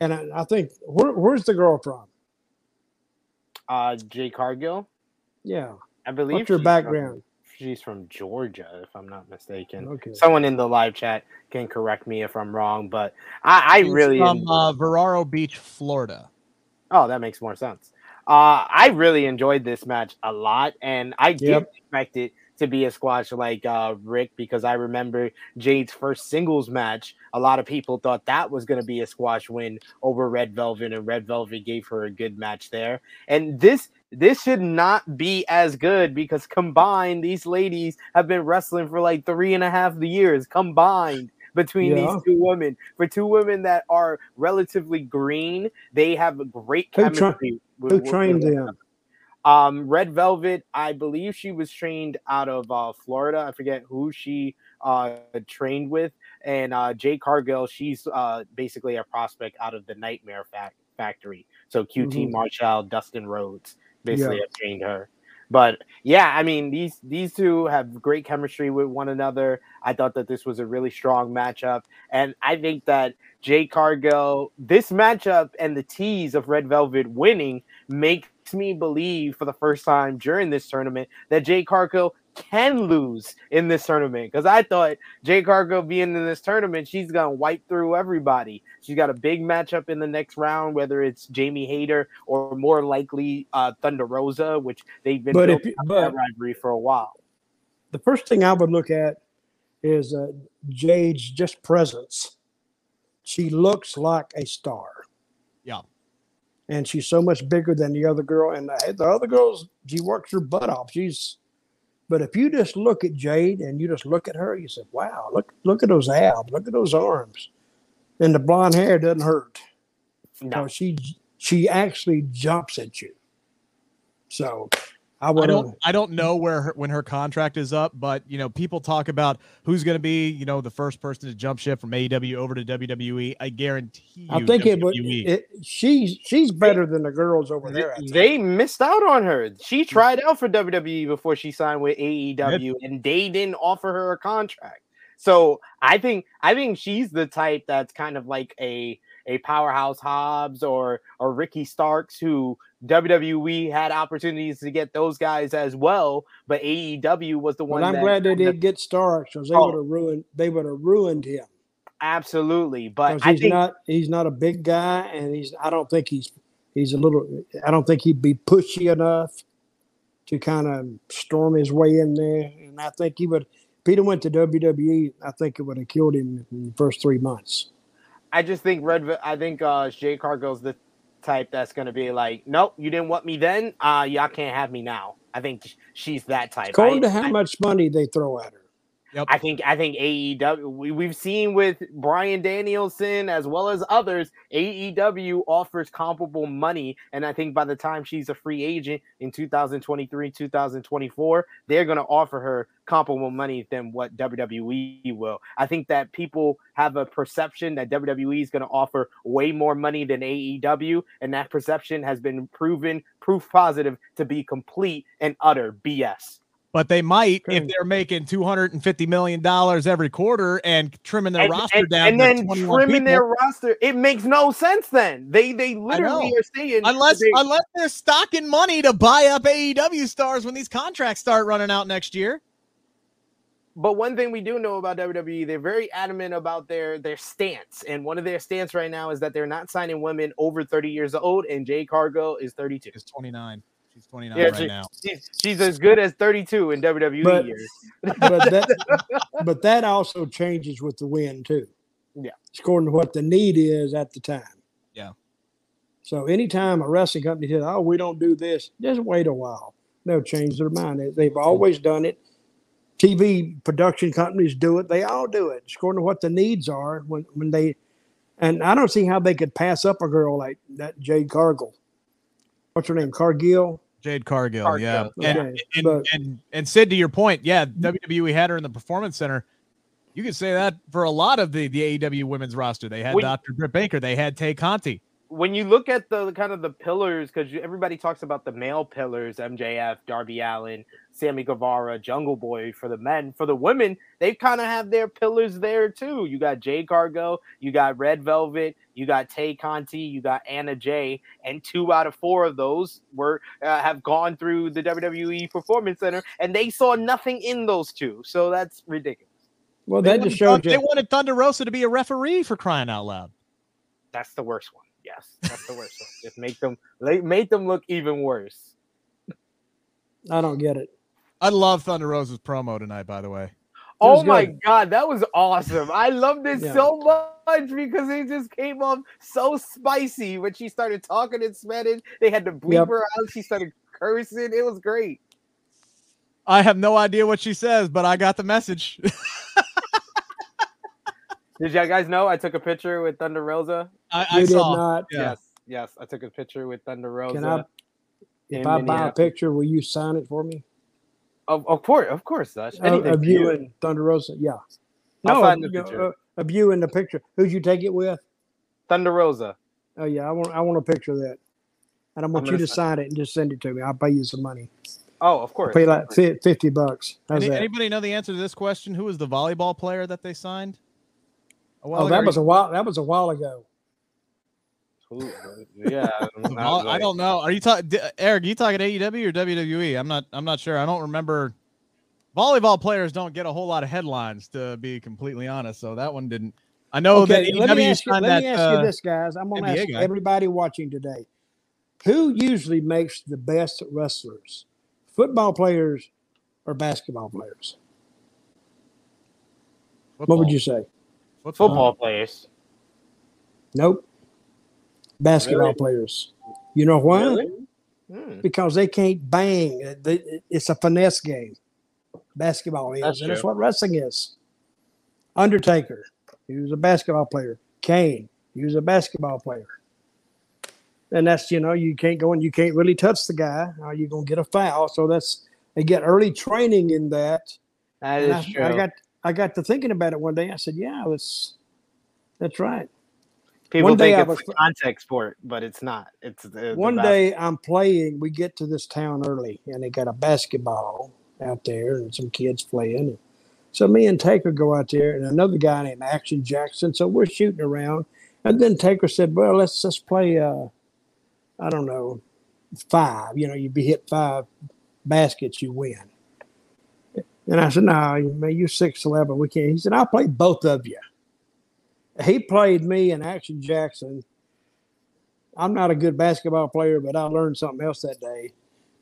and I, I think where, where's the girl from? Uh, Jay Cargill. Yeah, I believe. what's her she's from- background? she's from Georgia, if I'm not mistaken. Okay. Someone in the live chat can correct me if I'm wrong, but I, I She's really from uh, Vero Beach, Florida. Oh, that makes more sense. Uh, I really enjoyed this match a lot, and I did Yep. expect it to be a squash like uh, Rick because I remember Jade's first singles match. A lot of people thought that was going to be a squash win over Red Velvet, and Red Velvet gave her a good match there. And this this should not be as good because combined, these ladies have been wrestling for like three and a half years combined between Yeah. these two women. For two women that are relatively green, they have a great chemistry. with- Who with- trained with- them? Um, Red Velvet, I believe she was trained out of uh, Florida. I forget who she uh, trained with. And uh, Jay Cargill, she's uh, basically a prospect out of the Nightmare fac- Factory. So QT Mhm. Marshall, Dustin Rhodes basically Yeah. have trained her. But yeah, I mean these these two have great chemistry with one another. I thought that this was a really strong matchup, and I think that Jay Cargill, this matchup and the tease of Red Velvet winning makes me believe for the first time during this tournament that Jay Cargill can lose in this tournament because I thought Jay Cargill being in this tournament, she's gonna wipe through everybody. She's got a big matchup in the next round, whether it's Jamie Hayter or more likely uh, Thunder Rosa, which they've been But if building but- that rivalry for a while. The first thing I would look at is uh, Jade's just presence. She looks like a star. Yeah. And she's so much bigger than the other girl. And the, the other girls, she works her butt off. She's, but if you just look at Jade and you just look at her, you say, "Wow, look, look at those abs, look at those arms," and the blonde hair doesn't hurt. No, No, she she actually jumps at you. So I I don't I don't know where her, when her contract is up, but you know, people talk about who's going to be, you know, the first person to jump ship from AEW over to WWE. I guarantee you I think it would. WWE. It, she's she's better than the girls over there. I think. they missed out on her. She mm. tried out for WWE before she signed with AEW, and they didn't offer her a contract. So I think I think she's the type that's kind of like a a powerhouse Hobbs or or Ricky Starks who WWE had opportunities to get those guys as well, but AEW was the one. But I'm that glad they did get Starks because they Oh. would have ruined they would have ruined him. absolutely. but I he's think not he's not a big guy and he's I don't think he's he's a little I don't think he'd be pushy enough to kind of storm his way in there. And I think he would if Peter went to WWE, I think it would have killed him in the first three months. I just think Red. I think uh, Jay Cargill's the type that's going to be like, nope, you didn't want me then. Uh, y'all can't have me now. I think she's that type. According I, to how I- much money they throw at her. I think I think AEW we, we've seen with Bryan Danielson as well as others, AEW offers comparable money. And I think by the time she's a free agent in 2023, 2024, they're gonna offer her comparable money than what WWE will. I think that people have a perception that WWE is gonna offer way more money than AEW, and that perception has been proven proof positive to be complete and utter BS. But they might if they're making two hundred and fifty million dollars every quarter and trimming their and, roster and- down and then trimming people. their roster. It makes no sense. Then they they literally are saying unless they- unless they're stocking money to buy up AEW stars when these contracts start running out next year. but one thing we do know about WWE, they're very adamant about their their stance, and one of their stance right now is that they're not signing women over thirty years old, and Jay Cargill is thirty two. Is twenty nine. She's twenty nine Yeah, right she- now. She's, she's as good as thirty two in WWE But- years. But that but that also changes with the wind too. Yeah. According to what the need is at the time. Yeah. So anytime a wrestling company says, "Oh, we don't do this," just wait a while. They'll change their mind. They- They've always done it. TV production companies do it. They all do it. It's according to what the needs are when when they. And I don't see how they could pass up a girl like that Jade Cargill. What's her name? Cargill. Jade Cargill, Cargill, yeah. And, okay, and, but- and and Sid, to your point, yeah, WWE had her in the performance center. You could say that for a lot of the the AEW women's roster. They had When- Dr. Britt Baker, they had Tay Conti. when you look at the kind of the pillars, because everybody talks about the male pillars, MJF, Darby Allin, Sammy Guevara, Jungle Boy for the men. For the women, they kind of have their pillars there too. You got Jay Cargill, you got Red Velvet, you got Tay Conti, you got Anna Jay, and two out of four of those were uh, have gone through the WWE Performance Center, and they saw nothing in those two. So that's ridiculous. Well, They that wanted, just shows they wanted Thunder Rosa to be a referee for crying out loud. That's the worst one. Yes, that's the worst one. Just make them like, make them look even worse. I don't get it. I love Thunder Rosa's promo tonight, by the way. Oh my good. god, that was awesome. I loved it Yeah. so much because it just came off so spicy when she started talking in Spanish. They had to bleep Yep. her out. She started cursing. It was great. I have no idea what she says, but I got the message. Did you guys know I took a picture with Thunder Rosa? I, You I did saw. not. Yeah. Yes, yes, I took a picture with Thunder Rosa. Can I? If I buy a picture, will you sign it for me? Of, of course, of course, Dash. Of, Anything of for you you. and Thunder Rosa, yeah. I'll No, sign of, the you- picture. uh, of you in the picture. Who'd you take it with? Thunder Rosa. Oh yeah, I want I want a picture of that, and I want I'm you gonna sign sign it and just send it to me. I'll pay you some money. Oh, of course. I'll course. pay like fi- fifty bucks. How's Any, that? anybody know the answer to this question? Who was the volleyball player that they signed? A while oh, ago? that was a while. That was a while ago. Ooh, yeah, I'm I don't know. Are you talking, Eric? You talking AEW or WWE? I'm not. I'm not sure. I don't remember. Volleyball players don't get a whole lot of headlines, to be completely honest. So that one didn't. I know okay, that let me ask you. Let that. me ask uh, you this, guys. I'm going to ask guy. everybody watching today: Who usually makes the best wrestlers? Football players or basketball players? What would you say? Football. football players. Nope. Basketball Really? players. You know why? Really? Hmm. Because they can't bang. It's a finesse game. Basketball is, That's and that's what wrestling is. Undertaker, he was a basketball player. Kane, he was a basketball player. And that's you know you can't go and you can't really touch the guy, or you're gonna get a foul. So that's they get early training in that. That And is I, true. I got I got to thinking about it one day. I said, yeah, that's that's right. People one day think I it's was- a contact sport, but it's not. It's the, One day I'm playing, we get to this town early, and they got a basketball out there and some kids playing. And So me and Taker go out there, and another guy named Action Jackson. So we're shooting around, and then Taker said, "Well, let's just play. Uh, I don't know, five. You know, you be hit five baskets, you win." And I said, "No, man, you're six eleven. We can't." He said, "I'll play both of you." He played me and Action Jackson. I'm not a good basketball player, but I learned something else that day.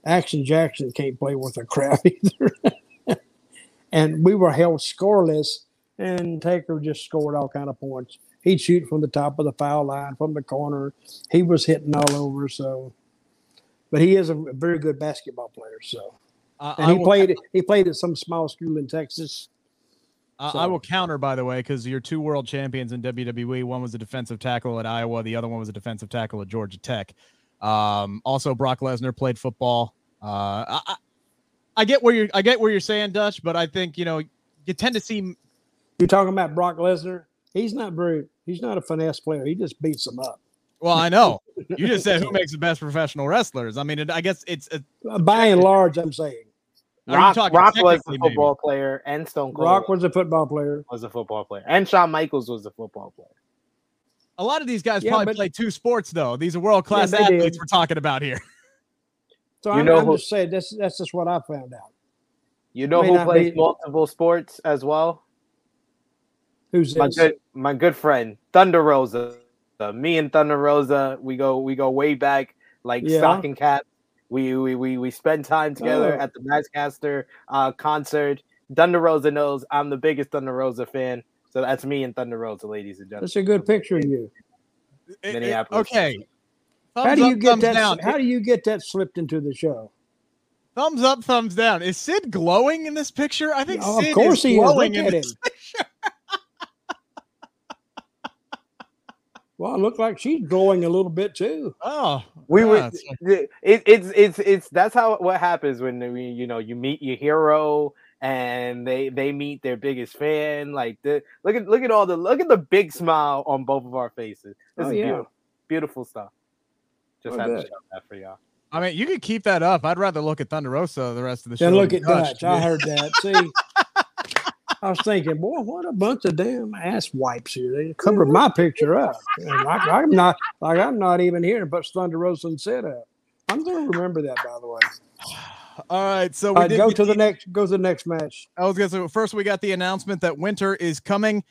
Action Jackson can't play worth a crap either. and we were held scoreless, and Taker just scored all kind of points. He'd shoot from the top of the foul line, from the corner. He was hitting all over. So, but he is a very good basketball player. So, Uh, and I he will- played he played at some small school in Texas. I I will counter, by the way, because you're two world champions in WWE. One was a defensive tackle at Iowa. The other one was a defensive tackle at Georgia Tech. Um, also, Brock Lesnar played football. Uh, I, I, get where you're. I get where you're saying, Dutch, but I think you know you tend to see. You're talking about Brock Lesnar. He's not very. He's not a finesse player. He just beats them up. Well, I know you just said who makes the best professional wrestlers. I mean, it, I guess it's. Uh, By and large, I'm saying Rock, talking Rock was a technically, maybe? football player, and Stone Cold Rock was a football player. was a football player, and Shawn Michaels was a football player. a lot of these guys Yeah, probably but- play two sports, though. These are world class Yeah, athletes did. we're talking about here. So You I'm, know I'm who- just saying that's that's just what I found out. You know May who plays be- multiple sports as well? Who's My this? good, my good friend Thunder Rosa. Uh, me and Thunder Rosa, we go we go way back, like Yeah. stocking cap. We we we we spend time together Oh. at the Matchcaster uh, concert. Thunder Rosa knows I'm the biggest Thunder Rosa fan, so that's me and Thunder Rosa, ladies and gentlemen. That's a good picture of you. It- it- Minneapolis. okay. How do you up, get that? down. How do you get that slipped into the show? Thumbs up, thumbs down. Is Sid glowing in this picture? I think Oh, Sid of course is he is. glowing Look in this him. Well, it looked like she's glowing a little bit too. Oh, We yeah, were it's- it, it's it's it's that's how what happens when we you know you meet your hero and they they meet their biggest fan like the look at look at all the look at the big smile on both of our faces this Oh, is yeah. beautiful beautiful stuff just Oh, had to show that for y'all I mean, you could keep that up. I'd rather look at Thunder Rosa the rest of the show. Then look at Dutch, Dutch. I heard that. See, I was thinking, boy, what a bunch of damn ass wipes here. They covered my picture up. And like, I'm not like I'm not even here, but Thunder Rosa and set up. I'm going to remember that, by the way. All right, so we right, did go get to the next. Go to the next match. I was gonna say first we got the announcement that Winter is coming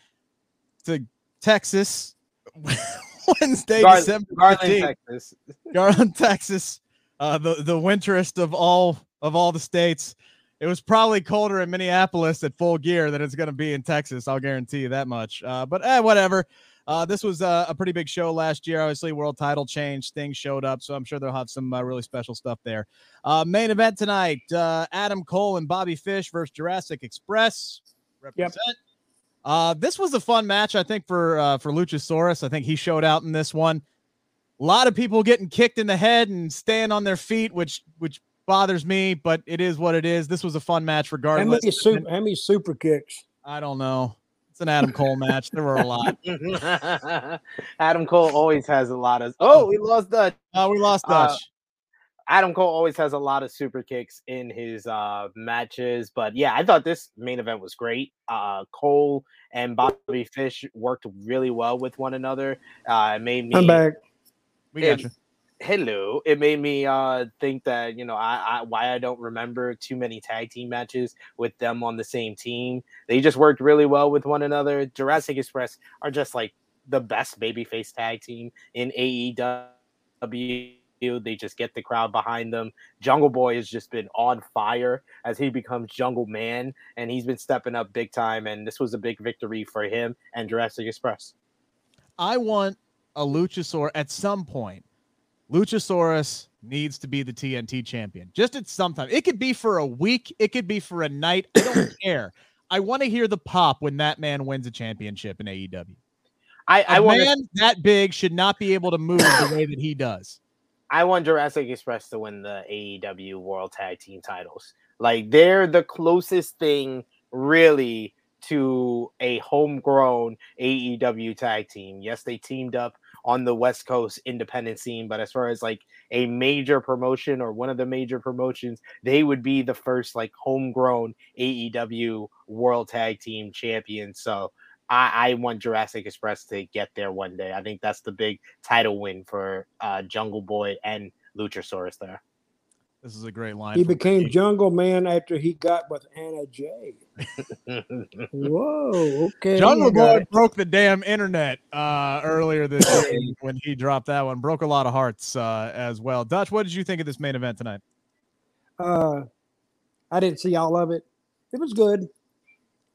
to Texas Wednesday, Gar- December Garland 15th. Texas Garland, Texas, uh, the the winterest of all of all the states. It was probably colder in Minneapolis at full gear than it's going to be in Texas. I'll guarantee you that much. Uh, but eh, whatever. Uh, this was uh, a pretty big show last year. Obviously, world title change. Sting showed up, so I'm sure they'll have some uh, really special stuff there. Uh, main event tonight: uh, Adam Cole and Bobby Fish versus Jurassic Express. Represent. Uh, this was a fun match, I think, for uh, for Luchasaurus. I think he showed out in this one. A lot of people getting kicked in the head and staying on their feet, which which bothers me, but it is what it is. This was a fun match How regardless. many super? How many super kicks? I don't know. It's an Adam Cole match. There were a lot. Adam Cole always has a lot of oh we lost Dutch Oh, we lost Uh, Adam Cole always has a lot of super kicks in his uh matches, but yeah, I thought this main event was great. Uh Cole and Bobby Fish worked really well with one another. Uh it made me I'm back. we got it- you. Hello. It made me uh think that you know I, I why I don't remember too many tag team matches with them on the same team. They just worked really well with one another. Jurassic Express are just like the best babyface tag team in AEW. They just get the crowd behind them. Jungle Boy has just been on fire as he becomes Jungle Man, and he's been stepping up big time. And this was a big victory for him and Jurassic Express. I want a Luchasaurus at some point. Luchasaurus needs to be the TNT champion. Just at some time. It could be for a week. It could be for a night. I don't care. I want to hear the pop when that man wins a championship in AEW. I, A I want man that big should not be able to move the way that he does. I want Jurassic Express to win the AEW World Tag Team titles. Like they're the closest thing really to a homegrown AEW tag team. Yes, they teamed up on the West Coast independent scene. But as far as like a major promotion or one of the major promotions, they would be the first like homegrown AEW World Tag Team champion. So I, I want Jurassic Express to get there one day. I think that's the big title win for uh, Jungle Boy and Luchasaurus there. This is a great line. He became Ricky. Jungle Man after he got with Anna Jay. Whoa, okay. Jungle Boy it. broke the damn internet uh, earlier this year when he dropped that one. Broke a lot of hearts uh, as well. Dutch, what did you think of this main event tonight? Uh, I didn't see all of it. It was good.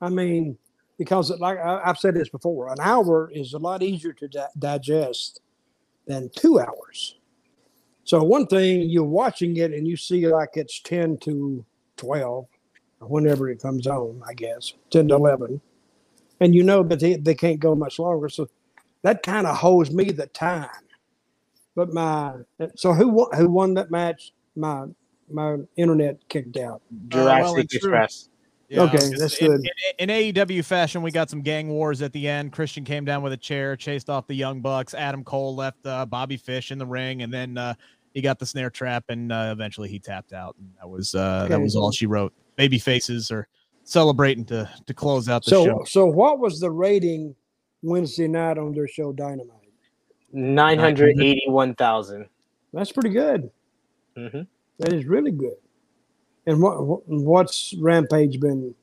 I mean, because like I, I've said this before, an hour is a lot easier to di- digest than two hours. So one thing you're watching it and you see like it's ten to twelve, whenever it comes on, I guess ten to eleven, and you know that they, they can't go much longer. So that kind of holds me the time. But my so who won, who won that match? My my internet kicked out. Jurassic well and true. Express. Okay, just that's in, good. In, in AEW fashion, we got some gang wars at the end. Christian came down with a chair, chased off the Young Bucks. Adam Cole left uh, Bobby Fish in the ring, and then uh, he got the snare trap, and uh, eventually he tapped out. And that was uh, that was all she wrote. Baby faces are celebrating to to close out the So show. so what was the rating Wednesday night on their show Dynamite? Nine hundred eighty-one thousand. That's pretty good. Mm-hmm. That is really good. And what what- what's Rampage been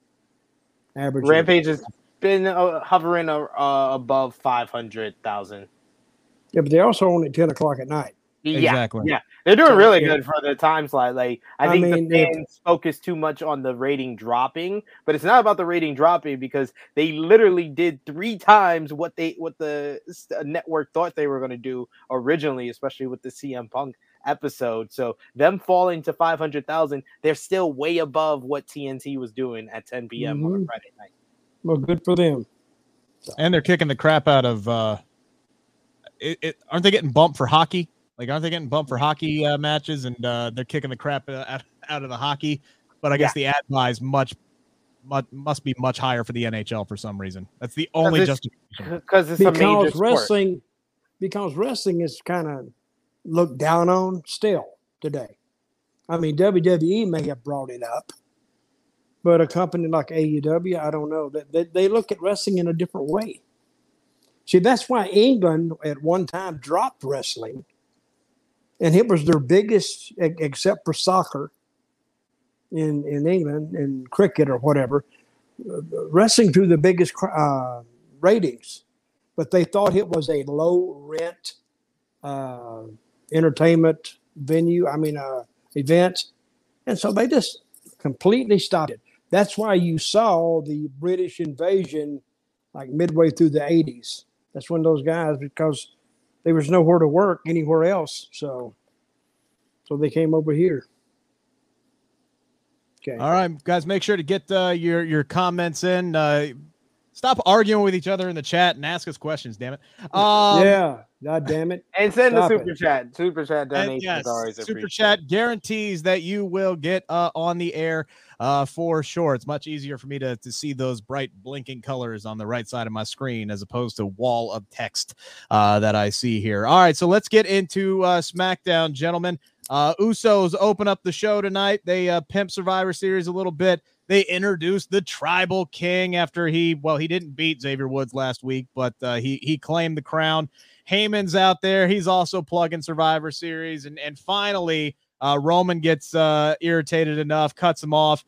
averaging? Rampage has been uh, hovering uh, uh, above five hundred thousand. Yeah, but they also on at ten o'clock at night. Yeah, Exactly. yeah, they're doing So, really yeah. good for the time slot. Like I I think mean, the if- fans focus too much on the rating dropping, but it's not about the rating dropping because they literally did three times what they what the uh, network thought they were going to do originally, especially with the CM Punk episode. So them falling to five hundred thousand, they're still way above what TNT was doing at ten p.m. on a Mhm. Friday night. Well, good for them. and they're kicking the crap out of. uh it, it, Aren't they getting bumped for hockey? Like, aren't they getting bumped for hockey uh, matches? And uh, they're kicking the crap uh, out, out of the hockey. But I guess the ad buy is much, much must be much higher for the NHL for some reason. That's the only it's- justification. Because it's a major Because sport. wrestling because wrestling is kind of looked down on still today. I mean, WWE may have brought it up, but a company like AEW, I don't know. That they, they look at wrestling in a different way. See, that's why England at one time dropped wrestling, and it was their biggest, except for soccer in in England and cricket or whatever. uh, Wrestling drew the biggest uh, ratings, but they thought it was a low rent uh, entertainment venue. I mean, uh, event, and so they just completely stopped it. That's why you saw the British invasion like midway through the 80s. That's when those guys, because there was nowhere to work anywhere else. So, so they came over here. Okay. All right, guys, make sure to get uh, your your comments in. Uh, stop arguing with each other in the chat and ask us questions. Damn it. Um, yeah. God damn it. And send the Stop super it. chat. Super chat And donations yes, super chat guarantees that you will get uh, on the air uh, for sure. It's much easier for me to, to see those bright blinking colors on the right side of my screen as opposed to wall of text uh, that I see here. All right, so let's get into uh, SmackDown, gentlemen. Uh, Usos open up the show tonight. They uh, pimp Survivor Series a little bit. They introduced the Tribal King after he, well, he didn't beat Xavier Woods last week, but uh, he he claimed the crown. Heyman's out there. He's also plugging Survivor Series. And, and finally, uh, Roman gets uh, irritated enough, cuts him off,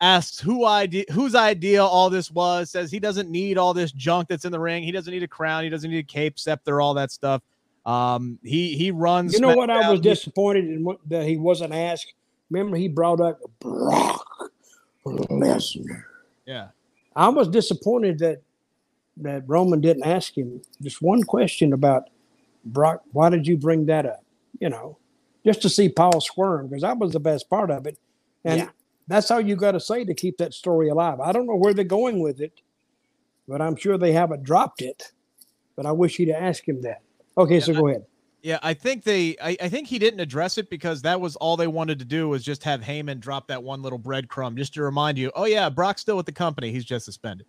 asks who idea, whose idea all this was, says he doesn't need all this junk that's in the ring. He doesn't need a crown. He doesn't need a cape, scepter, all that stuff. Um, he he runs. You know what? I was disappointed in what, that he wasn't asked. Remember, he brought up Brock Lesnar. Yeah. I was disappointed that that Roman didn't ask him just one question about Brock. Why did you bring that up? You know, just to see Paul squirm because that was the best part of it, and Yeah. that's all you got to say to keep that story alive. I don't know where they're going with it, but I'm sure they haven't dropped it. But I wish he'd ask him that. Okay, so Yeah, go ahead. Yeah, I think they I, I think he didn't address it because that was all they wanted to do was just have Heyman drop that one little breadcrumb just to remind you, oh yeah, Brock's still with the company. He's just suspended.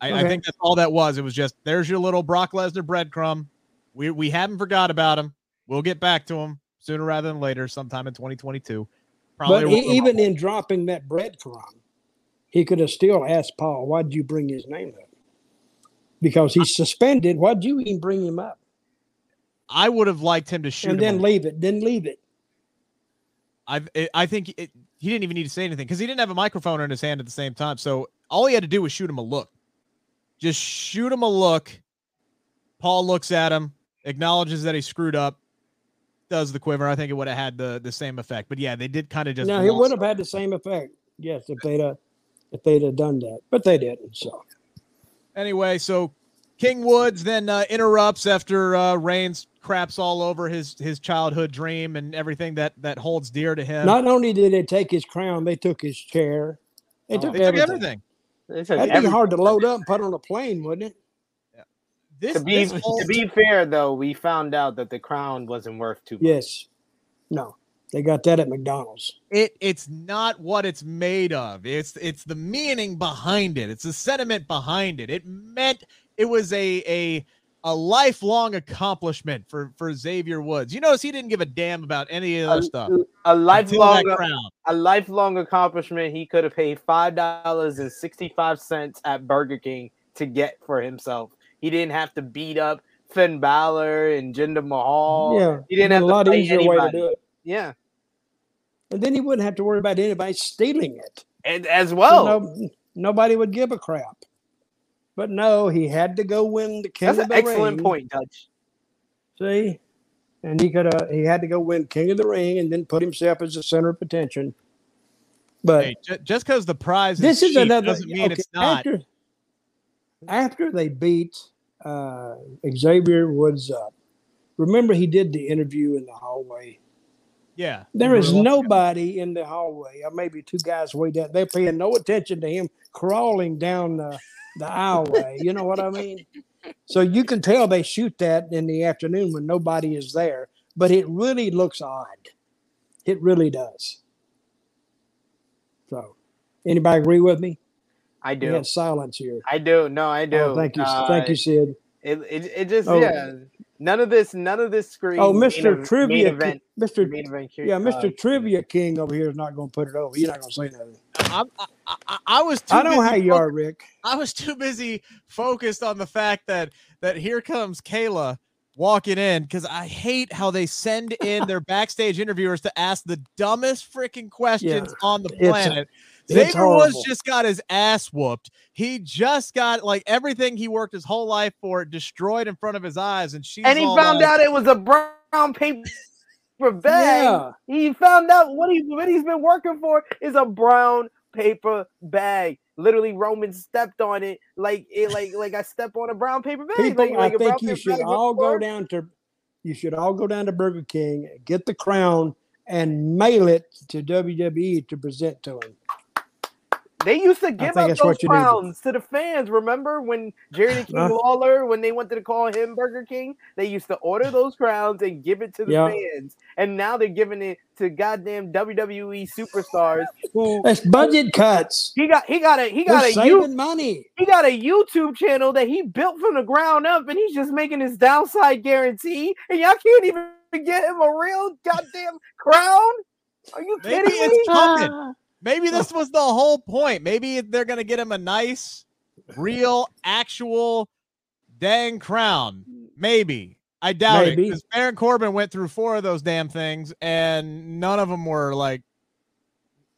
I, I think that's all that was. It was just there's your little Brock Lesnar breadcrumb. We we haven't forgot about him. We'll get back to him sooner rather than later, sometime in 2022. Probably But even in dropping that breadcrumb, he could have still asked Paul, "Why'd you bring his name up?" Because he's suspended. Why'd you even bring him up? I would have liked him to shoot him. and then leave it. Then leave it. I I- eh, I think it, he didn't even need to say anything because he didn't have a microphone in his hand at the same time. So all he had to do was shoot him a look. Just shoot him a look. Paul looks at him, acknowledges that he screwed up, does the quiver. I think it would have had the the same effect. But yeah, they did kind of just. no, it would have had the same effect. Yes, if they'd uh, if they'd have done that, but they didn't. So Anyway, so King Woods then uh, interrupts after uh, Reigns craps all over his his childhood dream and everything that that holds dear to him. not only did they take his crown, they took his chair. They Oh, took they took everything. everything. They took That'd be hard to load up and put on a plane, wouldn't it? This, to be this whole- to be fair though, we found out that the crown wasn't worth too much. Yes. No, they got that at McDonald's. it it's not what it's made of. It's it's the meaning behind it. It's the sentiment behind it. It meant it was a a a lifelong accomplishment for for Xavier Woods. You notice he didn't give a damn about any of the A, other stuff. a until lifelong that crown. a lifelong accomplishment he could have paid five dollars and sixty five cents at Burger King to get for himself. He didn't have to beat up Finn Balor and Jinder Mahal. yeah, he didn't a have to lot fight easier way to anybody. do it. Yeah, And then he wouldn't have to worry about anybody stealing it. and as So well. no, nobody would give a crap. But no, he had to go win the King That's of an the excellent Ring. point, Dutch. See, and he could have he had to go win King of the Ring and then put himself as the center of attention. But Hey, ju- just because the prize this is is cheap another. doesn't mean okay, it's not. After, after they beat uh, Xavier Woods up, remember he did the interview in the hallway. yeah, There is nobody in the hallway, or maybe two guys way down. They're paying no attention to him crawling down the, the aisleway. You know what I mean? So you can tell they shoot that in the afternoon when nobody is there, but it really looks odd. It really does. So, anybody agree with me? I We do. had silence here. I do. No, I do. Oh, thank you, Uh, thank you, Sid. It, it, it just Oh. yeah. None of this. None of this screen. Oh, Mr. Trivia, Main event. Ki- Mr. Main event. Yeah, uh, Mr. Trivia King over here is not going to put it over. He's not going to say nothing. I'm, I, I, I was too I know busy how you fo- are, Rick. I was too busy focused on the fact that that here comes Kayla walking in because I hate how they send in their backstage interviewers to ask the dumbest freaking questions on the It's- planet. Xavier Woods just got his ass whooped. He just got like everything he worked his whole life for destroyed in front of his eyes, and she's and he found like, out it was a brown paper bag. Yeah. He found out what he what he's been working for is a brown paper bag. Literally, Roman stepped on it like it like like I step on a brown paper bag. People, like, like I brown think you should all go down to you should all go down to Burger King, get the crown, and mail it to WWE to present to him. They used to give think up those what to- crowns to the fans. Remember when Jerry the King Huh? Lawler, when they wanted to call him Burger King, they used to order those crowns and give it to the Yeah. fans. And now they're giving it to goddamn WWE superstars who That's budget cuts. he got he got a he They're got a saving you money. he got a YouTube channel that he built from the ground up and he's just making his downside guarantee and y'all can't even get him a real goddamn crown. Are you Maybe kidding it's me? Maybe this was the whole point. Maybe they're gonna get him a nice, real, actual, dang crown. Maybe. I doubt it. Because Baron Corbin went through four of those damn things, and none of them were like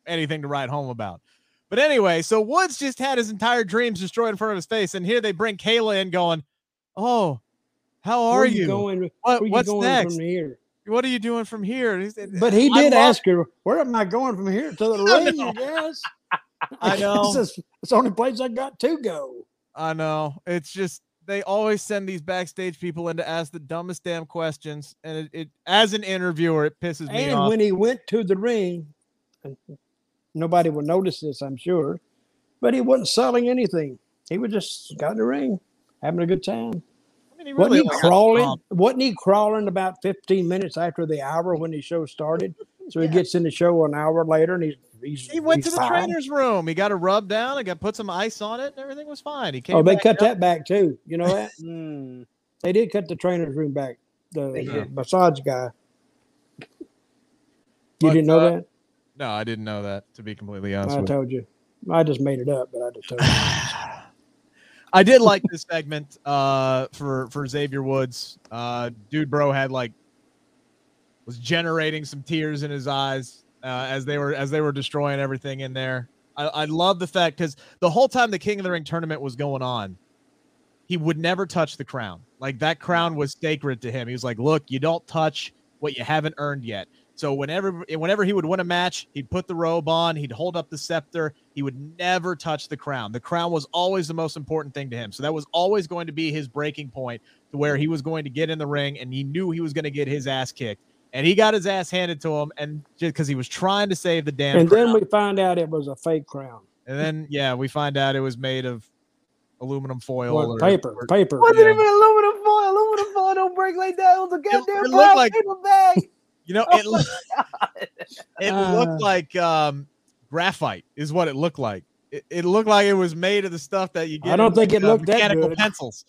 anything to write home about. But anyway, so Woods just had his entire dreams destroyed in front of his face, and here they bring Kayla in, going, "Oh, how are Where you? going? What- you what's going next? What are you doing from here?" And he said, But he "I did ask her, "Where am I going from here to the ring?" I guess. I know. It's, it's the only place I got to go. I know. It's just they always send these backstage people in to ask the dumbest damn questions, and it, it as an interviewer, it pisses me off. And when he went to the ring, nobody would notice this, I'm sure, but he wasn't selling anything. He was just got in the ring, having a good time. I mean, he Wasn't he crawling? bumped. Wasn't he crawling about 15 minutes after the hour when the show started? So he Yeah. gets in the show an hour later, and he's he's He went he's to the fine. trainer's room. He got a rub down. I got put some ice on it, and everything was fine. He came. Oh, they back cut out. that back too. You know that? Hmm. They did cut the trainer's room back. The, They the massage guy. You But, didn't know uh, that? No, I didn't know that. To be completely honest I with you. told you. I just made it up, but I just told you. I did like this segment uh, for for Xavier Woods. Uh, Dude, bro had like was generating some tears in his eyes uh, as they were as they were destroying everything in there. I, I love the fact because the whole time the King of the Ring tournament was going on, he would never touch the crown. Like that crown was sacred to him. He was like, "Look, you don't touch what you haven't earned yet." So whenever whenever he would win a match, he'd put the robe on, he'd hold up the scepter, he would never touch the crown. The crown was always the most important thing to him. So that was always going to be his breaking point to where he was going to get in the ring and he knew he was going to get his ass kicked. And he got his ass handed to him and just because he was trying to save the damn and crown. then we find out it was a fake crown. and then yeah, we find out it was made of aluminum foil What, or paper, or- paper. Wasn't Yeah. even aluminum foil. Aluminum foil don't break like that. It was a goddamn it looked brown like- paper bag. You know, Oh it looked it Uh. looked like um graphite is what it looked like. It, it looked like it was made of the stuff that you get. I don't in, think it uh, looked that mechanical good. pencils.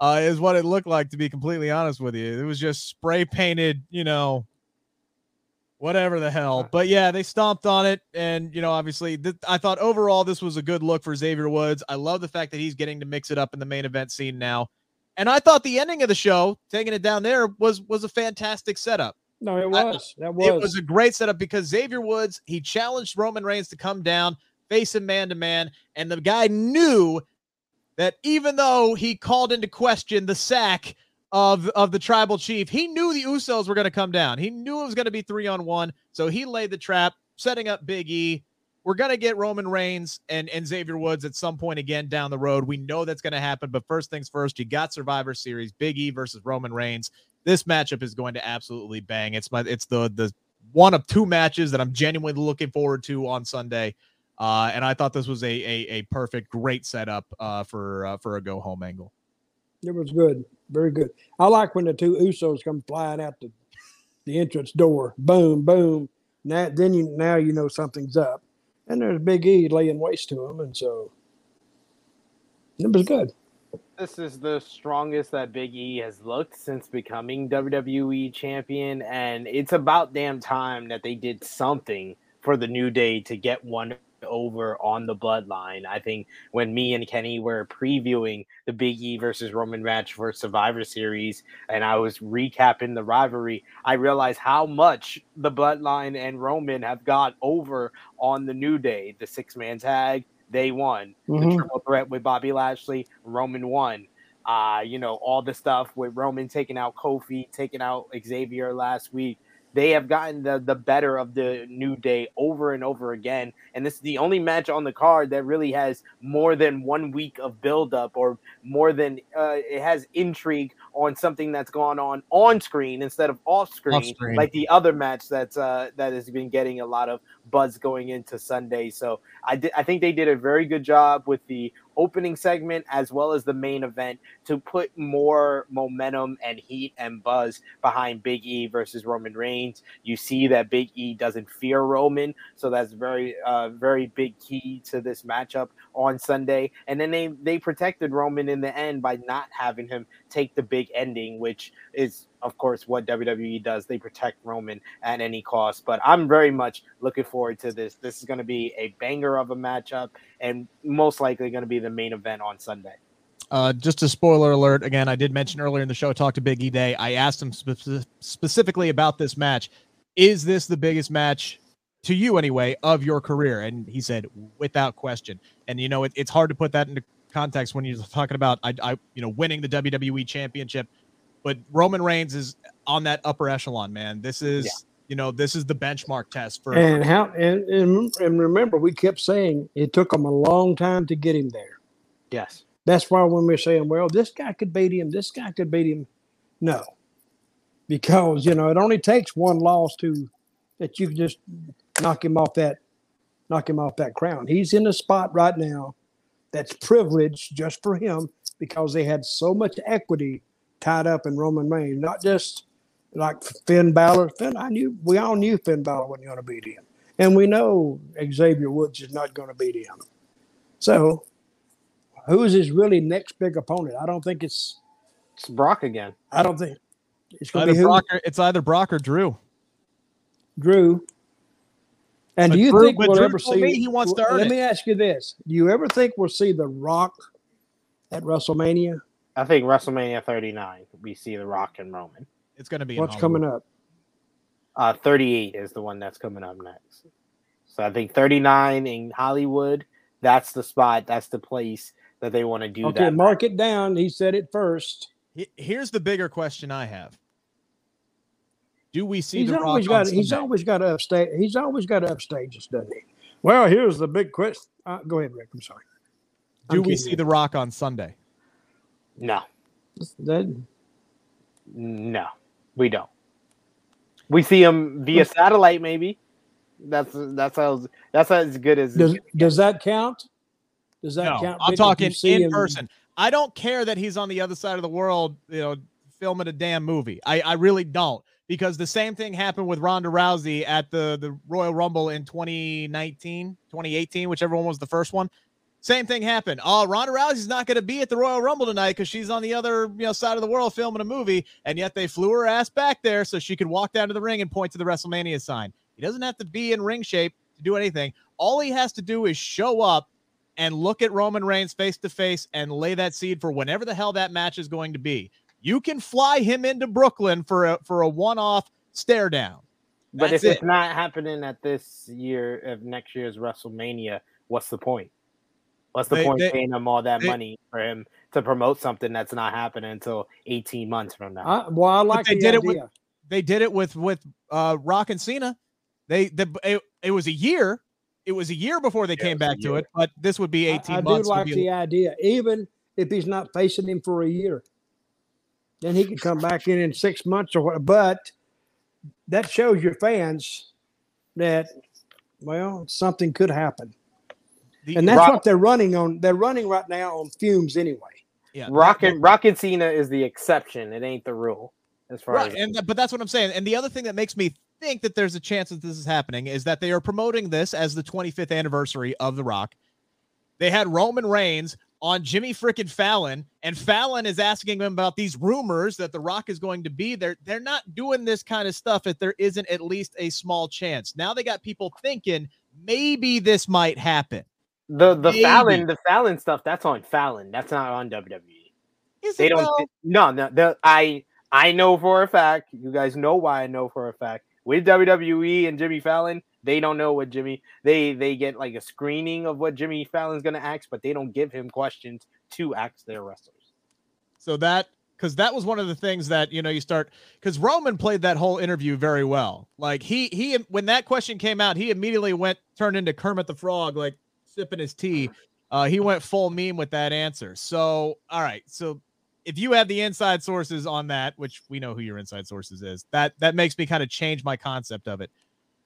Uh, is what it looked like to be completely honest with you. It was just spray painted, you know, whatever the hell. But yeah, they stomped on it, and you know, obviously, th- I thought overall this was a good look for Xavier Woods. I love the fact that he's getting to mix it up in the main event scene now, and I thought the ending of the show, taking it down there, was was a fantastic setup. No, it I- was. That It was. was a great setup because Xavier Woods, he challenged Roman Reigns to come down, face him man to man, and the guy knew that even though he called into question the sack of of the tribal chief, he knew the Usos were going to come down. He knew it was going to be 3 on 1, so he laid the trap, setting up Big E. We're going to get Roman Reigns and and Xavier Woods at some point again down the road. We know that's going to happen, but first things first, you got Survivor Series, Big E versus Roman Reigns this matchup is going to absolutely bang. It's my it's the the one of two matches that I'm genuinely looking forward to on Sunday. Uh, and I thought this was a a, a perfect, great setup uh, for uh, for a go home angle. It was good. Very good. I like when the two Usos come flying out the, the entrance door. Boom, boom. Now then you now you know something's up. And there's Big E laying waste to him, and so it was good. This is the strongest that Big E has looked since becoming WWE champion, and it's about damn time that they did something for the New Day to get one over on the bloodline. I think when me and Kenny were previewing the Big E versus Roman match for Survivor Series, and I was recapping the rivalry, I realized how much the bloodline and Roman have got over on the New Day. The six man tag, they won the Mhm. triple threat with Bobby Lashley, Roman won. Uh, you know, all the stuff with Roman taking out Kofi, taking out Xavier last week. They have gotten the, the better of the New Day over and over again. And this is the only match on the card that really has more than one week of buildup or more than uh, it has intrigue on something that's gone on on screen instead of off screen, Off-screen. like the other match that's uh, that has been getting a lot of buzz going into Sunday. So I did, I think they did a very good job with the opening segment as well as the main event to put more momentum and heat and buzz behind Big E versus Roman Reigns. You see that Big E doesn't fear Roman, so that's very uh, very big key to this matchup on Sunday. And then they they protected Roman in the end by not having him take the big ending, which is of course what WWE does. They protect Roman at any cost. But I'm very much looking forward to this. This is going to be a banger of a matchup and most likely going to be the main event on Sunday. Uh, just a spoiler alert again, I did mention earlier in the show, talk to Big E Day. I asked him spe- specifically about this match. Is this the biggest match to you, anyway, of your career? And he said, without question. And you know, it, it's hard to put that into context when you're talking about, I, I, you know, winning the WWE Championship. But Roman Reigns is on that upper echelon, man. This is, Yeah. you know, this is the benchmark test for. And how and, and and remember, we kept saying it took him a long time to get him there. Yes. That's why when we're saying, well, this guy could beat him, this guy could beat him, no, because you know it only takes one loss to that you can just knock him off that knock him off that crown. He's in a spot right now that's privileged just for him because they had so much equity tied up in Roman Reigns, not just like Finn Balor. Finn, I knew we all knew Finn Balor wasn't going to beat him, and we know Xavier Woods is not going to beat him. So, who is his really next big opponent? I don't think it's It's Brock again. I don't think it's going to Either be who? Brock or, it's either Brock or Drew. Drew. And But do you Drew- think but we'll Drew ever see? me he wants to earn let it. me ask you this: Do you ever think we'll see The Rock at WrestleMania? I think WrestleMania 39, we see The Rock and Roman. It's going to be What's coming up? Uh, 38 is the one that's coming up next. So I think 39 in Hollywood, that's the spot, that's the place that they want to do Okay, that. mark it down. He said it first. Here's the bigger question I have: Do we see He's the Rock? always on got. He's always got to upstage. He's always got to upstage us, doesn't he? Well, here's the big question. Uh, go ahead, Rick. I'm sorry. Do I'm we kidding see the Rock on Sunday? No, That, no, we don't. We see him via satellite, maybe. That's that's how that's as good as does does that count? Does that No, count? I'm talking in him- person. I don't care that he's on the other side of the world, you know, filming a damn movie. I, I really don't because the same thing happened with Ronda Rousey at the, the Royal Rumble in 2019, 2018, whichever one was the first one. Same thing happened. Oh, Ronda Rousey's not going to be at the Royal Rumble tonight because she's on the other you know side of the world filming a movie, and yet they flew her ass back there so she could walk down to the ring and point to the WrestleMania sign. He doesn't have to be in ring shape to do anything. All he has to do is show up and look at Roman Reigns face to face and lay that seed for whenever the hell that match is going to be. You can fly him into Brooklyn for a for a one-off stare down. But if it. it's not happening at this year of next year's WrestleMania, what's the point? What's the They- point they- paying him all that they- money for him to promote something that's not happening until 18 months from now? I, well, I like they the did it idea. with- They did it with with uh Rock and Cena. They the it, it was a year. It was a year before they Yeah, came it was a back to it, but this would be 18 I, do months. would like be- the idea, even if he's not facing him for a year. Then he could come back in in six months or what. But that shows your fans that, well, something could happen, the- and that's Rock- what they're running on. They're running right now on fumes anyway. yeah, Rock and Rock and Cena is the exception. It ain't the rule. As far Right, as and th- but that's what I'm saying. And the other thing that makes me think that there's a chance that this is happening is that they are promoting this as the 25th anniversary of The Rock. They had Roman Reigns on Jimmy frickin' Fallon, and Fallon is asking him about these rumors that The Rock is going to be there. They're not doing this kind of stuff if there isn't at least a small chance. Now they got people thinking maybe this might happen. The the Maybe. Fallon the Fallon stuff that's on Fallon. That's not on WWE. Is They don't. though? No, no. The, I I know for a fact. You guys know why I know for a fact. With WWE and Jimmy Fallon, they don't know what Jimmy. They they get like a screening of what Jimmy Fallon's gonna ask, but they don't give him questions to ask their wrestlers. So that because that was one of the things that you know you start because Roman played that whole interview very well. Like he he when that question came out, he immediately went turned into Kermit the Frog, like sipping his tea. Uh, he went full meme with that answer. So all right, so if you have the inside sources on that, which we know who your inside sources is, that that makes me kind of change my concept of it.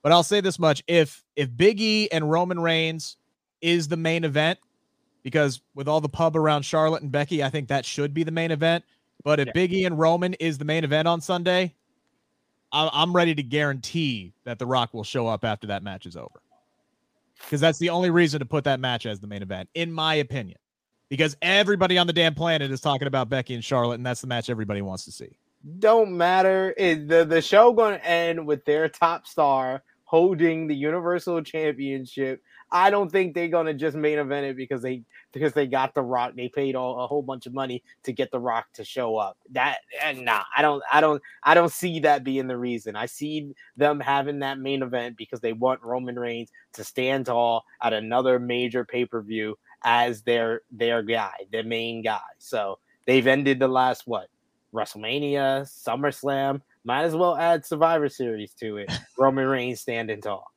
But I'll say this much: if if Big E and Roman Reigns is the main event, because with all the pub around Charlotte and Becky, I think that should be the main event. But if Yeah. Big E and Roman is the main event on Sunday, I'm ready to guarantee that The Rock will show up after that match is over. Because that's the only reason to put that match as the main event, in my opinion. Because everybody on the damn planet is talking about Becky and Charlotte, and that's the match everybody wants to see. Don't matter. It, the the show going to end with their top star holding the Universal Championship. I don't think they're going to just main event it because they because they got the Rock. They paid all, a whole bunch of money to get the Rock to show up. That and nah, I don't I don't I don't see that being the reason. I see them having that main event because they want Roman Reigns to stand tall at another major pay per view as their their guy, their main guy. So they've ended the last what WrestleMania, SummerSlam. Might as well add Survivor Series to it. Roman Reigns standing tall.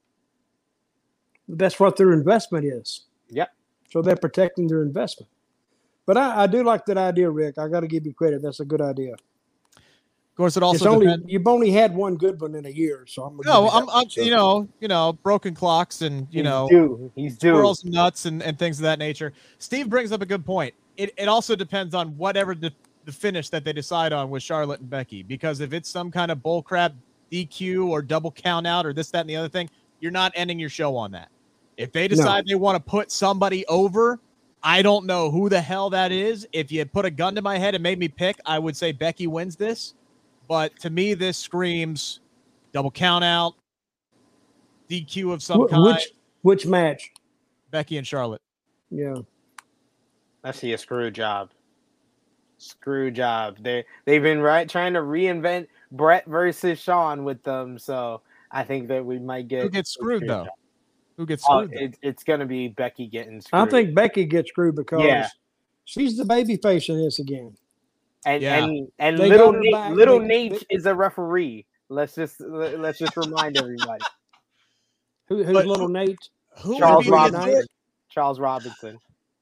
That's what their investment is. Yeah. So they're protecting their investment. But I, I do like that idea, Rick. I got to give you credit. That's a good idea. Of course, it it's also only depends. you've only had one good one in a year, so I'm. No, you I'm, I'm you know, you know, broken clocks and you He's know, due. He's due. squirrels and nuts and, and things of that nature. Steve brings up a good point. It, it also depends on whatever the, the finish that they decide on with Charlotte and Becky. Because if it's some kind of bullcrap DQ or double count out or this, that, and the other thing, you're not ending your show on that. If they decide they want to put somebody over, I don't know who the hell that is. If you put a gun to my head and made me pick, I would say Becky wins this. But to me, this screams double count out, DQ of some Wh- kind. which which match? Becky and Charlotte. Yeah. I see a screw job. Screw job. They they've been right trying to reinvent Bret versus Shawn with them, so I think that we might get Who gets screwed screw though? job. Who gets Oh, screwed? though? it, it's gonna be Becky getting screwed. I think Becky gets screwed because Yeah. she's the baby face in this again. and Yeah. and and They little Nate, back. little They- Nate they- is a referee. Let's just let- let's just remind everybody. Who, who's But- little Nate? Who Charles Robinson. Robinson. Charles Robinson.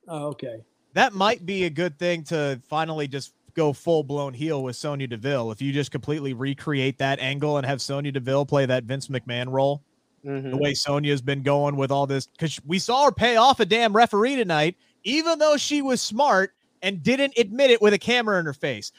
Oh, okay. That might be a good thing to finally just go full blown heel with Sonya Deville. If you just completely recreate that angle and have Sonya Deville play that Vince McMahon role, Mhm. the way Sonya's been going with all this, because we saw her pay off a damn referee tonight, even though she was smart and didn't admit it with a camera in her face.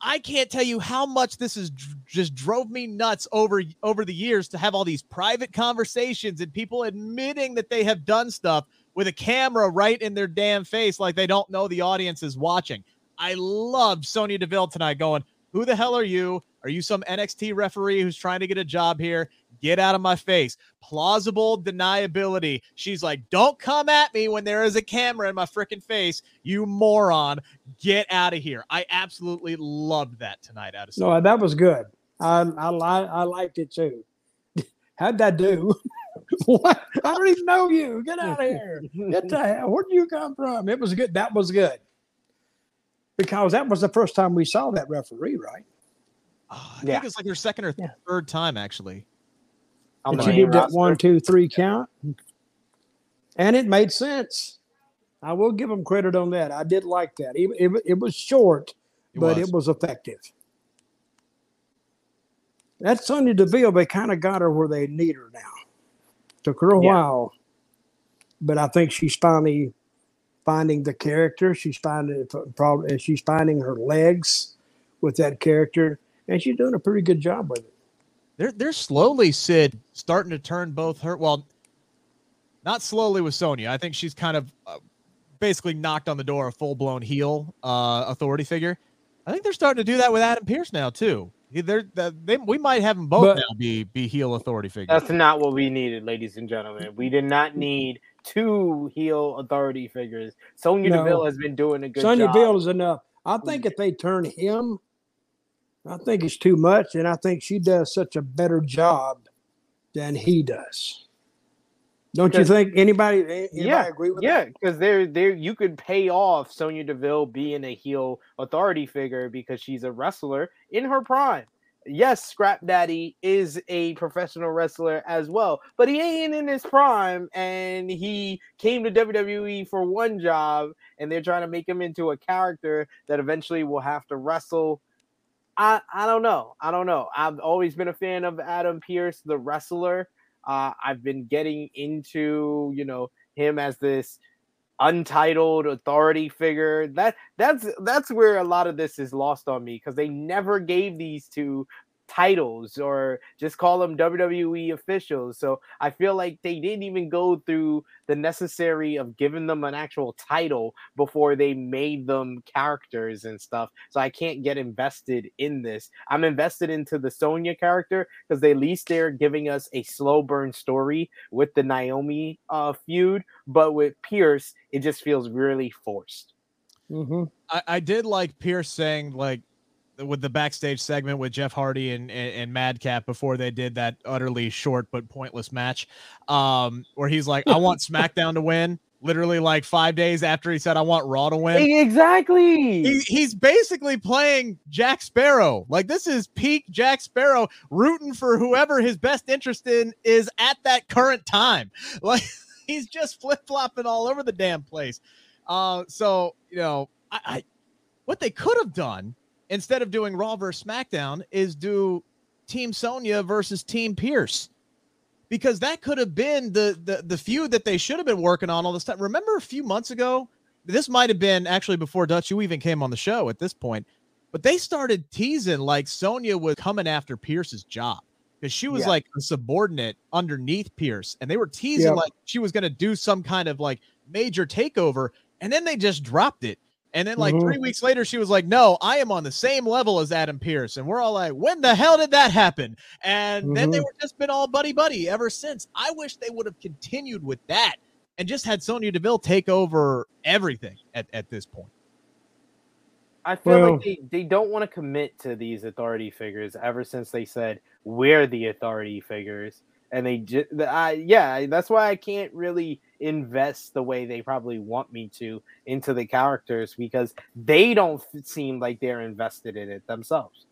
I can't tell you how much this is dr- just drove me nuts over over the years to have all these private conversations and people admitting that they have done stuff with a camera right in their damn face like they don't know the audience is watching. I love Sonya Deville tonight going, Who the hell are you? Are you some NXT referee who's trying to get a job here? Get out of my face. Plausible deniability. She's like, Don't come at me when there is a camera in my freaking face, you moron. Get out of here. I absolutely loved that tonight out of Sonya. No, that was good. I I li- I liked it too. How'd that do? what? I don't even know you. Get out of here. Get the hell. Where did you come from? It was good. That was good. Because that was the first time we saw that referee, right? Oh, I Yeah. think it's like her second or Yeah. third time, actually. The she did that roster. one, two, three count. And it made sense. I will give them credit on that. I did like that. It, it, it was short, It but was. it was effective. That Sonya Deville, they kind of got her where they need her now. Took her a Yeah. while, but I think she's finally finding the character. She's finding probably she's finding her legs with that character, and she's doing a pretty good job with it. They're they're slowly Sid starting to turn both her well, not slowly with Sonya. I think she's kind of uh, basically knocked on the door a full blown heel uh, authority figure. I think they're starting to do that with Adam Pearce now too. They're, they they we might have them both But- now be be heel authority figures. That's not what we needed, ladies and gentlemen. We did not need two heel authority figures. Sonya No. Deville has been doing a good Sonya job. Deville is enough. I think if they turn him, I think it's too much, and I think she does such a better job than he does. Don't you think? Anybody? Anybody yeah, agree with yeah, because there, there, you could pay off Sonya Deville being a heel authority figure because she's a wrestler in her prime. Yes, Scrap Daddy is a professional wrestler as well, but he ain't in his prime, and he came to WWE for one job, and they're trying to make him into a character that eventually will have to wrestle. I, I don't know. I don't know. I've always been a fan of Adam Pearce, the wrestler. Uh, I've been getting into, you know, him as this untitled authority figure. That that's that's where a lot of this is lost on me because they never gave these two titles or just call them WWE officials. So I feel like they didn't even go through the necessary of giving them an actual title before they made them characters and stuff. So I can't get invested in this. I'm invested into the Sonya character because at least they're giving us a slow burn story with the Naomi uh, feud, but with Pearce, it just feels really forced. hmm I, I did like Pearce saying like with the backstage segment with Jeff Hardy and, and, and Madcap before they did that utterly short but pointless match, um, where he's like, "I want SmackDown to win." Literally, like five days after he said, "I want Raw to win." Exactly. He, he's basically playing Jack Sparrow. Like this is peak Jack Sparrow rooting for whoever his best interest in is at that current time. Like he's just flip flopping all over the damn place. Uh, so you know, I, I what they could have done instead of doing Raw versus SmackDown is do Team Sonya versus Team Pearce. Because that could have been the, the the feud that they should have been working on all this time. Remember a few months ago this might have been actually before Dutch, you even came on the show at this point, but they started teasing like Sonya was coming after Pearce's job because she was Yeah. like a subordinate underneath Pierce, and they were teasing Yep. like she was going to do some kind of like major takeover. and then they just dropped it. And then, like Mhm. three weeks later, she was like, "No, I am on the same level as Adam Pearce," and we're all like, "When the hell did that happen?" And then they Mhm. were just been all buddy buddy ever since. I wish they would have continued with that and just had Sonya Deville take over everything at, at this point. I feel Well- like they, they don't want to commit to these authority figures ever since they said we're the authority figures, and they just I yeah that's why I can't really invest the way they probably want me to into the characters because they don't seem like they're invested in it themselves.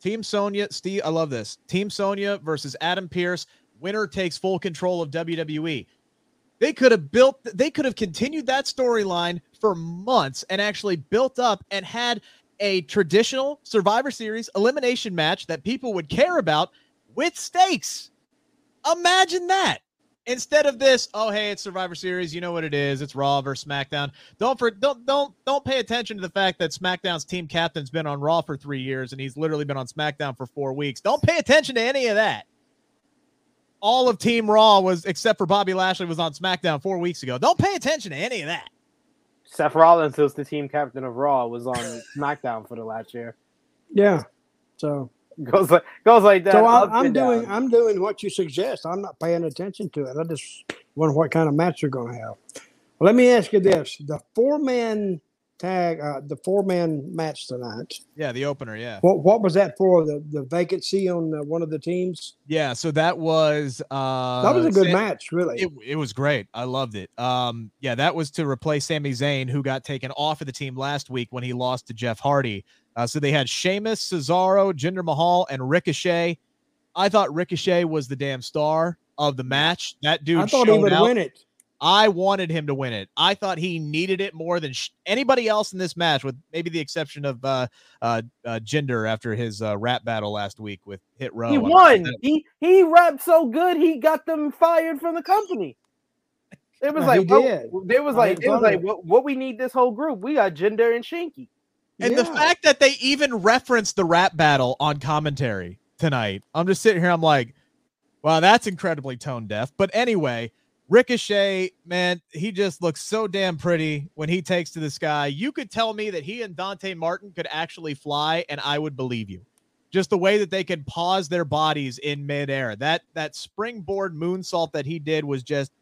Team Sonya, Steve, I love this. Team Sonya versus Adam Pearce. Winner takes full control of WWE. They could have built, they could have continued that storyline for months and actually built up and had a traditional Survivor Series elimination match that people would care about with stakes. Imagine that. Instead of this, oh hey, it's Survivor Series, you know what it is. It's Raw versus SmackDown. Don't for don't don't don't pay attention to the fact that SmackDown's team captain's been on Raw for three years and he's literally been on SmackDown for four weeks. Don't pay attention to any of that. All of Team Raw was except for Bobby Lashley was on SmackDown four weeks ago. Don't pay attention to any of that. Seth Rollins, who's the team captain of Raw, was on SmackDown for the last year. Yeah. So Goes like goes like that. so I, up I'm doing down. I'm doing what you suggest. I'm not paying attention to it. I just wonder what kind of match you're going to have. Well, let me ask you this: the four man tag, uh, the four man match tonight. Yeah, the opener, yeah. What what was that for? The the vacancy on uh, one of the teams. Yeah, so that was uh That was a good Sam- match, really. It, it was great. I loved it. Um, yeah, that was to replace Sami Zayn, who got taken off of the team last week when he lost to Jeff Hardy. Uh, so they had Sheamus, Cesaro, Jinder Mahal, and Ricochet. I thought Ricochet was the damn star of the match. That dude I thought he showed would out. win it. I wanted him to win it. I thought he needed it more than sh- anybody else in this match, with maybe the exception of uh, uh, uh, Jinder after his uh, rap battle last week with Hit Row. He won. He he rapped so good he got them fired from the company. It was Uh, like what- It was like it was like what, what we need this whole group. We got Jinder and Shanky. And the fact that they even referenced the rap battle on commentary tonight, I'm just sitting here. I'm like, wow, that's incredibly tone deaf. But anyway, Ricochet, man, he just looks so damn pretty when he takes to the sky. You could tell me that he and Dante Martin could actually fly, and I would believe you. Just the way that they could pause their bodies in midair. That that springboard moonsault that he did was just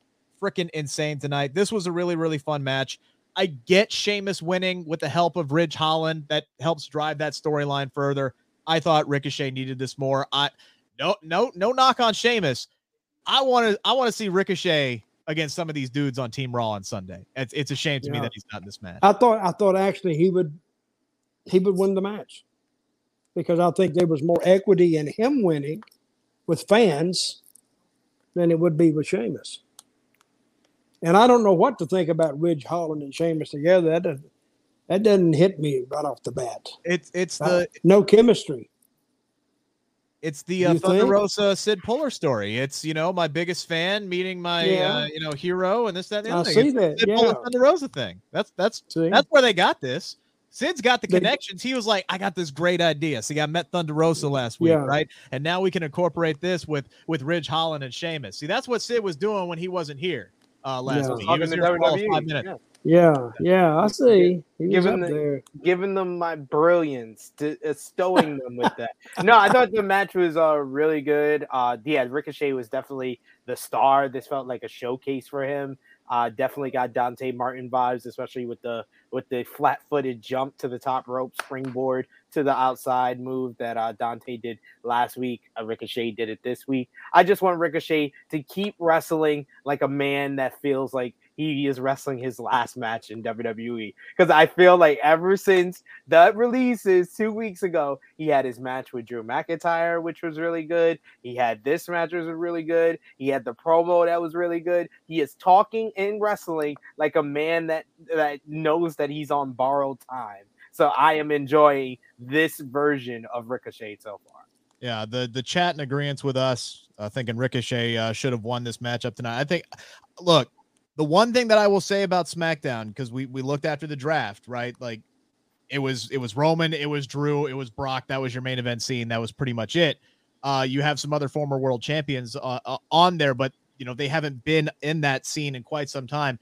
freaking insane tonight. This was a really, really fun match. I get Sheamus winning with the help of Ridge Holland. That helps drive that storyline further. I thought Ricochet needed this more. I no no no knock on Sheamus. I want to I want to see Ricochet against some of these dudes on Team Raw on Sunday. It's it's a shame to me that he's not in this match. I thought I thought actually he would he would win the match because I think there was more equity in him winning with fans than it would be with Sheamus. And I don't know what to think about Ridge Holland and Sheamus together. That doesn't, that doesn't hit me right off the bat. It's it's Uh, the no chemistry. it's the uh, Thunder think? Rosa Sid Pullar story. It's you know my biggest fan meeting my Yeah. uh, you know hero and this that and the I other see thing. that. Sid Yeah. Pullar Thunder Rosa thing. That's that's See? That's where they got this. Sid's got the connections. He was like, I got this great idea. See, I met Thunder Rosa last week, Yeah. right? And now we can incorporate this with with Ridge Holland and Sheamus. See, that's what Sid was doing when he wasn't here uh, last Yeah. week. He Talking was here for all WWE, five minutes. yeah. yeah, yeah, I see. He was Given up the- there. giving them my brilliance, to, uh, stowing them with that. No, I thought the match was uh, really good. Uh, yeah, Ricochet was definitely the star. This felt like a showcase for him. Uh, definitely got Dante Martin vibes, especially with the with the flat-footed jump to the top rope, springboard to the outside move that uh, Dante did last week. Uh, Ricochet did it this week. I just want Ricochet to keep wrestling like a man that feels like he is wrestling his last match in WWE. Because I feel like ever since the releases two weeks ago, he had his match with Drew McIntyre, which was really good. He had this match, which was really good. He had the promo that was really good. He is talking and wrestling like a man that that knows that he's on borrowed time. So I am enjoying this version of Ricochet so far. Yeah, the the chat in agreement with us, uh, thinking Ricochet uh, should have won this matchup tonight. I think, look, the one thing that I will say about SmackDown because we we looked after the draft, right? Like, it was it was Roman, it was Drew, it was Brock. That was your main event scene. That was pretty much it. Uh, you have some other former world champions uh, uh, on there, but you know they haven't been in that scene in quite some time.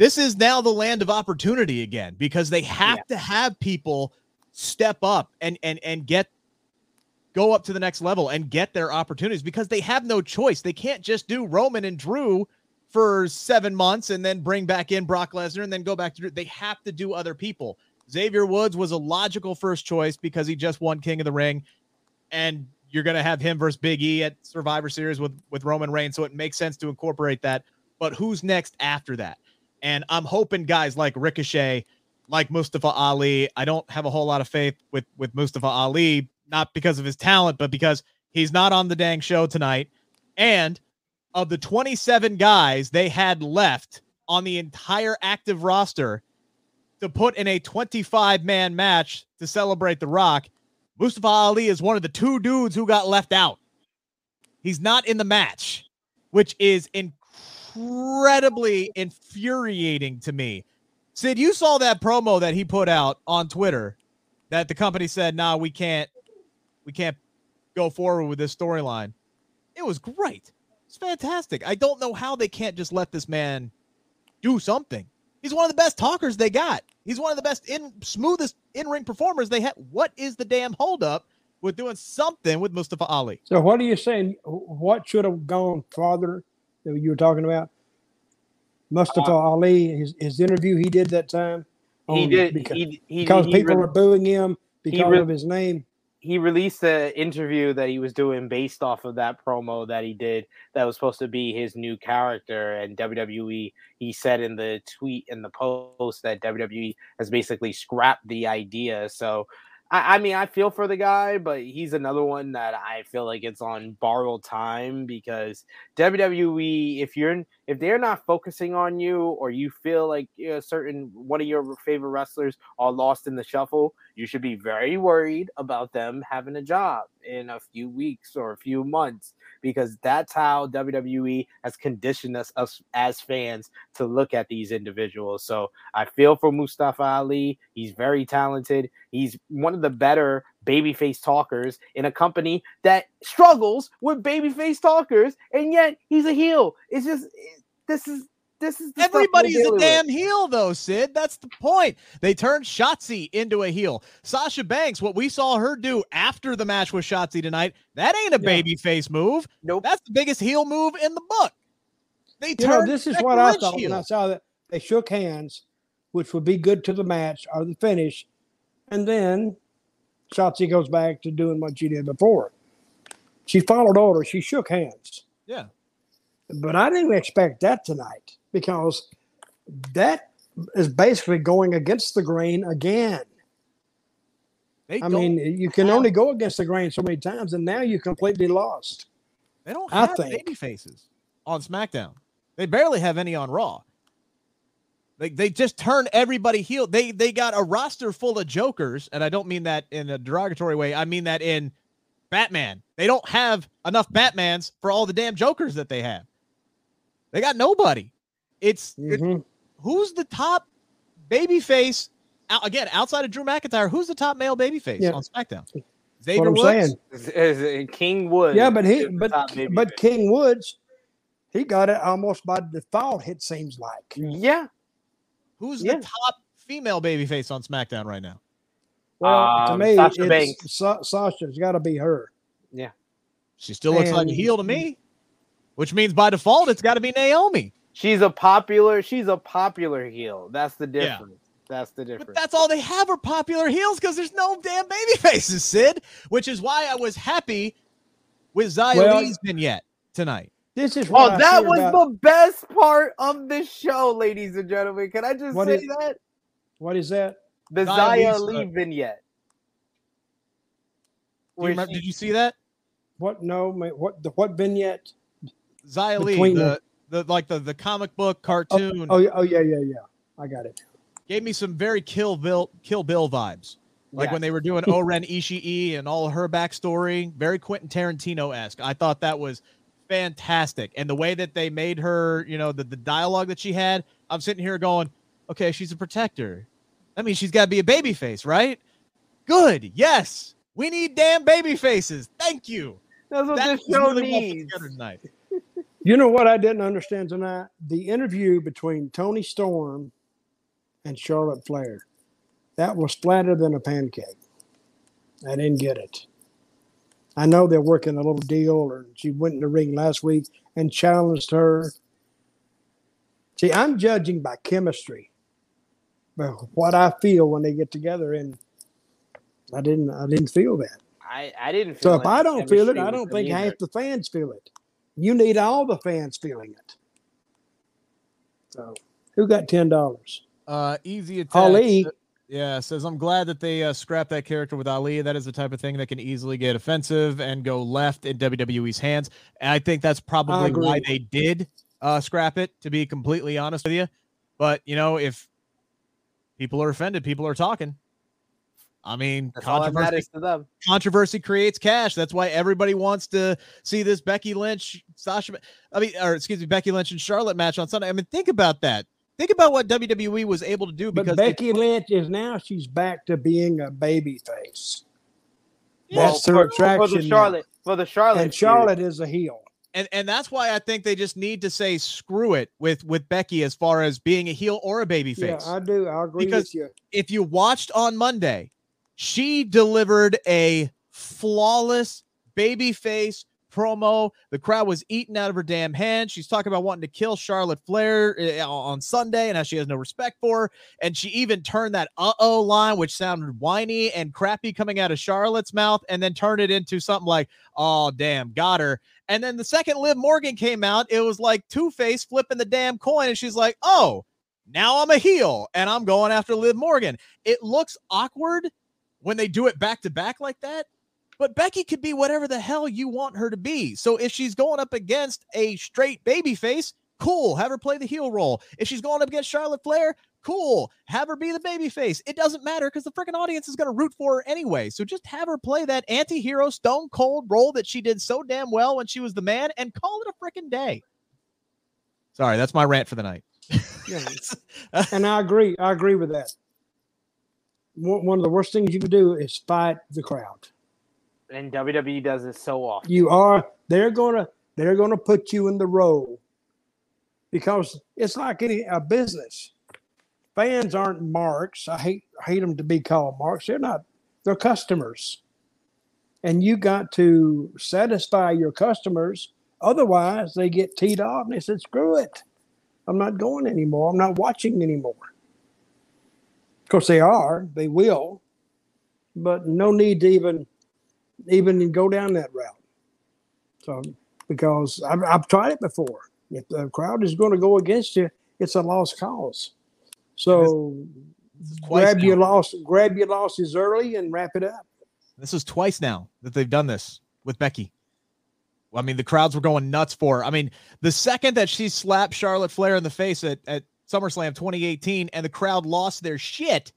This is now the land of opportunity again because they have Yeah. to have people step up and and and get go up to the next level and get their opportunities because they have no choice. They can't just do Roman and Drew for seven months and then bring back in Brock Lesnar and then go back to Drew. They have to do other people. Xavier Woods was a logical first choice because he just won King of the Ring, and you're going to have him versus Big E at Survivor Series with with Roman Reigns, so it makes sense to incorporate that. But who's next after that? And I'm hoping guys like Ricochet, like Mustafa Ali. I don't have a whole lot of faith with with Mustafa Ali, not because of his talent, but because he's not on the dang show tonight. And of the 27 guys they had left on the entire active roster to put in a 25 man match to celebrate The Rock, Mustafa Ali is one of the two dudes who got left out. He's not in the match, which is incredibly infuriating to me. Sid, you saw that promo that he put out on Twitter that the company said, "Nah, we can't we can't go forward with this storyline." It was great. It's fantastic. I don't know how they can't just let this man do something. He's one of the best talkers they got. He's one of the best in smoothest in-ring performers they have. What is the damn holdup with doing something with Mustafa Ali? So what are you saying? What should have gone farther that you were talking about? Mustafa uh, Ali, his, his interview he did that time. He did. because, he, he, because he people re- were booing him because re- of his name. he released an interview that he was doing based off of that promo that he did that was supposed to be his new character and WWE he said in the tweet in the post that WWE has basically scrapped the idea so I, I mean I feel for the guy but he's another one that I feel like it's on borrowed time because WWE if you're if they're not focusing on you or you feel like a certain one of your favorite wrestlers are lost in the shuffle you should be very worried about them having a job in a few weeks or a few months because that's how WWE has conditioned us, us as fans to look at these individuals. So I feel for Mustafa Ali. He's very talented. He's one of the better babyface talkers in a company that struggles with babyface talkers, and yet he's a heel. It's just this is this is the stuff Everybody's a dealing with. damn heel, though, Sid. That's the point. They turned Shotzi into a heel. Sasha Banks, what we saw her do after the match with Shotzi tonight, that ain't a Yeah. baby face move. Nope. That's the biggest heel move in the book. They You know, turned this is Becky what I thought heel. when I saw that they shook hands, which would be good to the match or the finish, and then Shotzi goes back to doing what she did before. She followed orders. She shook hands, Yeah. but I didn't expect that tonight because that is basically going against the grain again. They I mean, you can have- only go against the grain so many times, and now you're completely lost. they don't I have think- baby faces on SmackDown. They barely have any on Raw. They, they just turn everybody heel. They they got a roster full of jokers, and I don't mean that in a derogatory way. I mean that in Batman. They don't have enough Batmans for all the damn jokers that they have. They got nobody. It's, it- Mhm. who's the top baby face out, again outside of Drew McIntyre. Who's the top male baby face Yeah. on SmackDown? That's Xavier what I'm Woods? saying. Is- is King Wood. Yeah, but he, but but face. King Woods, he got it almost by default. It seems like. yeah. Who's Yeah. the top female baby face on SmackDown right now? Well, to Um, me, Sasha it's Banks. Sa- Sasha's got to be her. Yeah. She still looks like a heel to me, which means by default it's got to be Naomi. She's a popular. She's a popular heel. That's the Yeah. difference. That's the difference. But that's all they have are popular heels because there's no damn baby faces, Sid. Which is why I was happy with Xia Well- Li's vignette tonight. This is what Oh, I that was about- the best part of the show, ladies and gentlemen. Can I just What say is- that? What is that? The Xia Zaya Lee uh, vignette. Do you remember- she- did you see that? What? No, ma- what? The what vignette? Xia Li, Between the, the like the, the comic book Oh, cartoon, oh, yeah, oh, yeah, yeah, yeah. I got it. gave me some very Kill Bill Kill Bill vibes. Like Yes. when they were doing O-Ren Ishii and all her backstory, very Quentin Tarantino esque. I thought that was fantastic. And the way that they made her, you know, the, the dialogue that she had, I'm sitting here going, okay, she's a protector. That means she's got to be a baby face, right? Good. Yes. We need damn baby faces. Thank you. That's what That this show really needs. together tonight. You know what I didn't understand tonight? The interview between Toni Storm and Charlotte Flair. That was flatter than a pancake. I didn't get it. I know they're working a little deal, or she went in the ring last week and challenged her. See, I'm judging by chemistry, but what I feel when they get together, and I didn't, I didn't feel that. I, I didn't. So if I don't feel it, I don't think half the fans feel it. You need all the fans feeling it. So, who got ten dollars? Uh, easy attack. Ali. Yeah, says I'm glad that they uh, scrapped that character with Ali. That is the type of thing that can easily get offensive and go left in WWE's hands. And I think that's probably why they did uh, scrap it. To be completely honest with you, but you know, if people are offended, people are talking. I mean, That's all that controversy to them. controversy creates cash. That's why everybody wants to see this Becky Lynch, Sasha. I mean, or excuse me, Becky Lynch and Charlotte match on Sunday. I mean, think about that. Think about what WWE was able to do But because they Becky Lynch is now she's back to being a baby face. Yeah, That's her for, attraction. for the now. Charlotte. For the Charlotte. and feud. Charlotte is a heel. and and that's why I think they just need to say screw it with with Becky as far as being a heel or a baby Yeah, face. I do. I agree Because- with you. if you watched on Monday, she delivered a flawless baby face promo. The crowd was eating out of her damn hand. She's talking about wanting to kill Charlotte Flair uh, on Sunday and how she has no respect for her. And she even turned that uh oh line, which sounded whiny and crappy coming out of Charlotte's mouth, and then turned it into something like, oh, damn, got her. And then the second Liv Morgan came out, it was like Two Face flipping the damn coin. And she's like, oh, now I'm a heel and I'm going after Liv Morgan. It looks awkward when they do it back to back like that. But Becky could be whatever the hell you want her to be. So if she's going up against a straight baby face, cool, have her play the heel role. If she's going up against Charlotte Flair, cool, have her be the baby face. It doesn't matter because the freaking audience is going to root for her anyway. So just have her play that anti-hero stone cold role that she did so damn well when she was the man and call it a freaking day. Sorry, that's my rant for the night. Yeah. and I agree. I agree with that. One of the worst things you can do is fight the crowd. And WWE does it so often. You are they're gonna they're gonna put you in the role because it's like any a business. Fans aren't marks. I hate hate them to be called marks. They're not. They're customers, and you got to satisfy your customers. Otherwise, they get teed off and they said, "Screw it, I'm not going anymore. I'm not watching anymore." Of course, they are. They will, but no need to even even go down that route. So, because I've, I've tried it before. If the crowd is going to go against you, it's a lost cause. So, grab now. your loss, grab your losses early, and wrap it up. This is twice now that they've done this with Becky. I mean, the crowds were going nuts for her. I mean, the second that she slapped Charlotte Flair in the face at, at SummerSlam 2018 and the crowd lost their shit,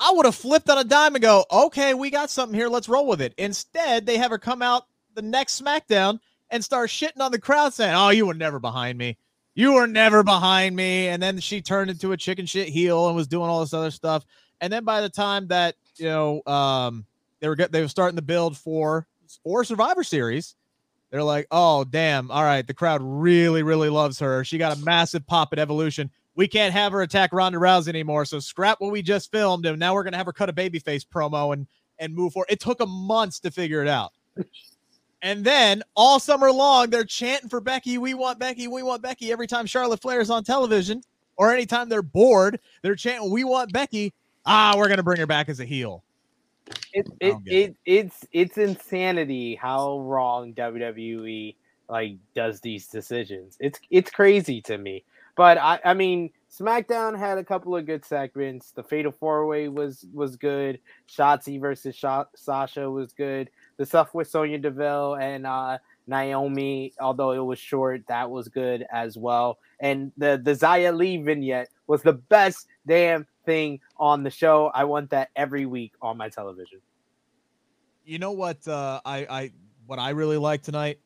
I would have flipped on a dime and go, okay, we got something here. Let's roll with it. Instead, they have her come out the next SmackDown and start shitting on the crowd saying, oh, you were never behind me. You were never behind me. And then she turned into a chicken shit heel and was doing all this other stuff. And then by the time that, you know, um, they were they were starting to build for for Survivor Series. They're like, oh damn, all right, the crowd really really loves her. She got a massive pop at Evolution. We can't have her attack Ronda Rousey anymore. So scrap what we just filmed, and now we're gonna have her cut a babyface promo and and move forward. It took a months to figure it out. And then all summer long, they're chanting for Becky. We want Becky. We want Becky. Every time Charlotte Flair is on television, or anytime they're bored, they're chanting, "We want Becky." Ah, we're gonna bring her back as a heel. It, I it, it, it's it's insanity how wrong WWE like does these decisions. It's it's crazy to me. But I I mean SmackDown had a couple of good segments. The Fatal Four Way was was good. Shotzi versus Sha- Sasha was good. The stuff with Sonya Deville and uh, Naomi, although it was short, that was good as well. And the the Xia Li vignette was the best damn thing on the show. I want that every week on my television. You know what? Uh, I I what I really liked tonight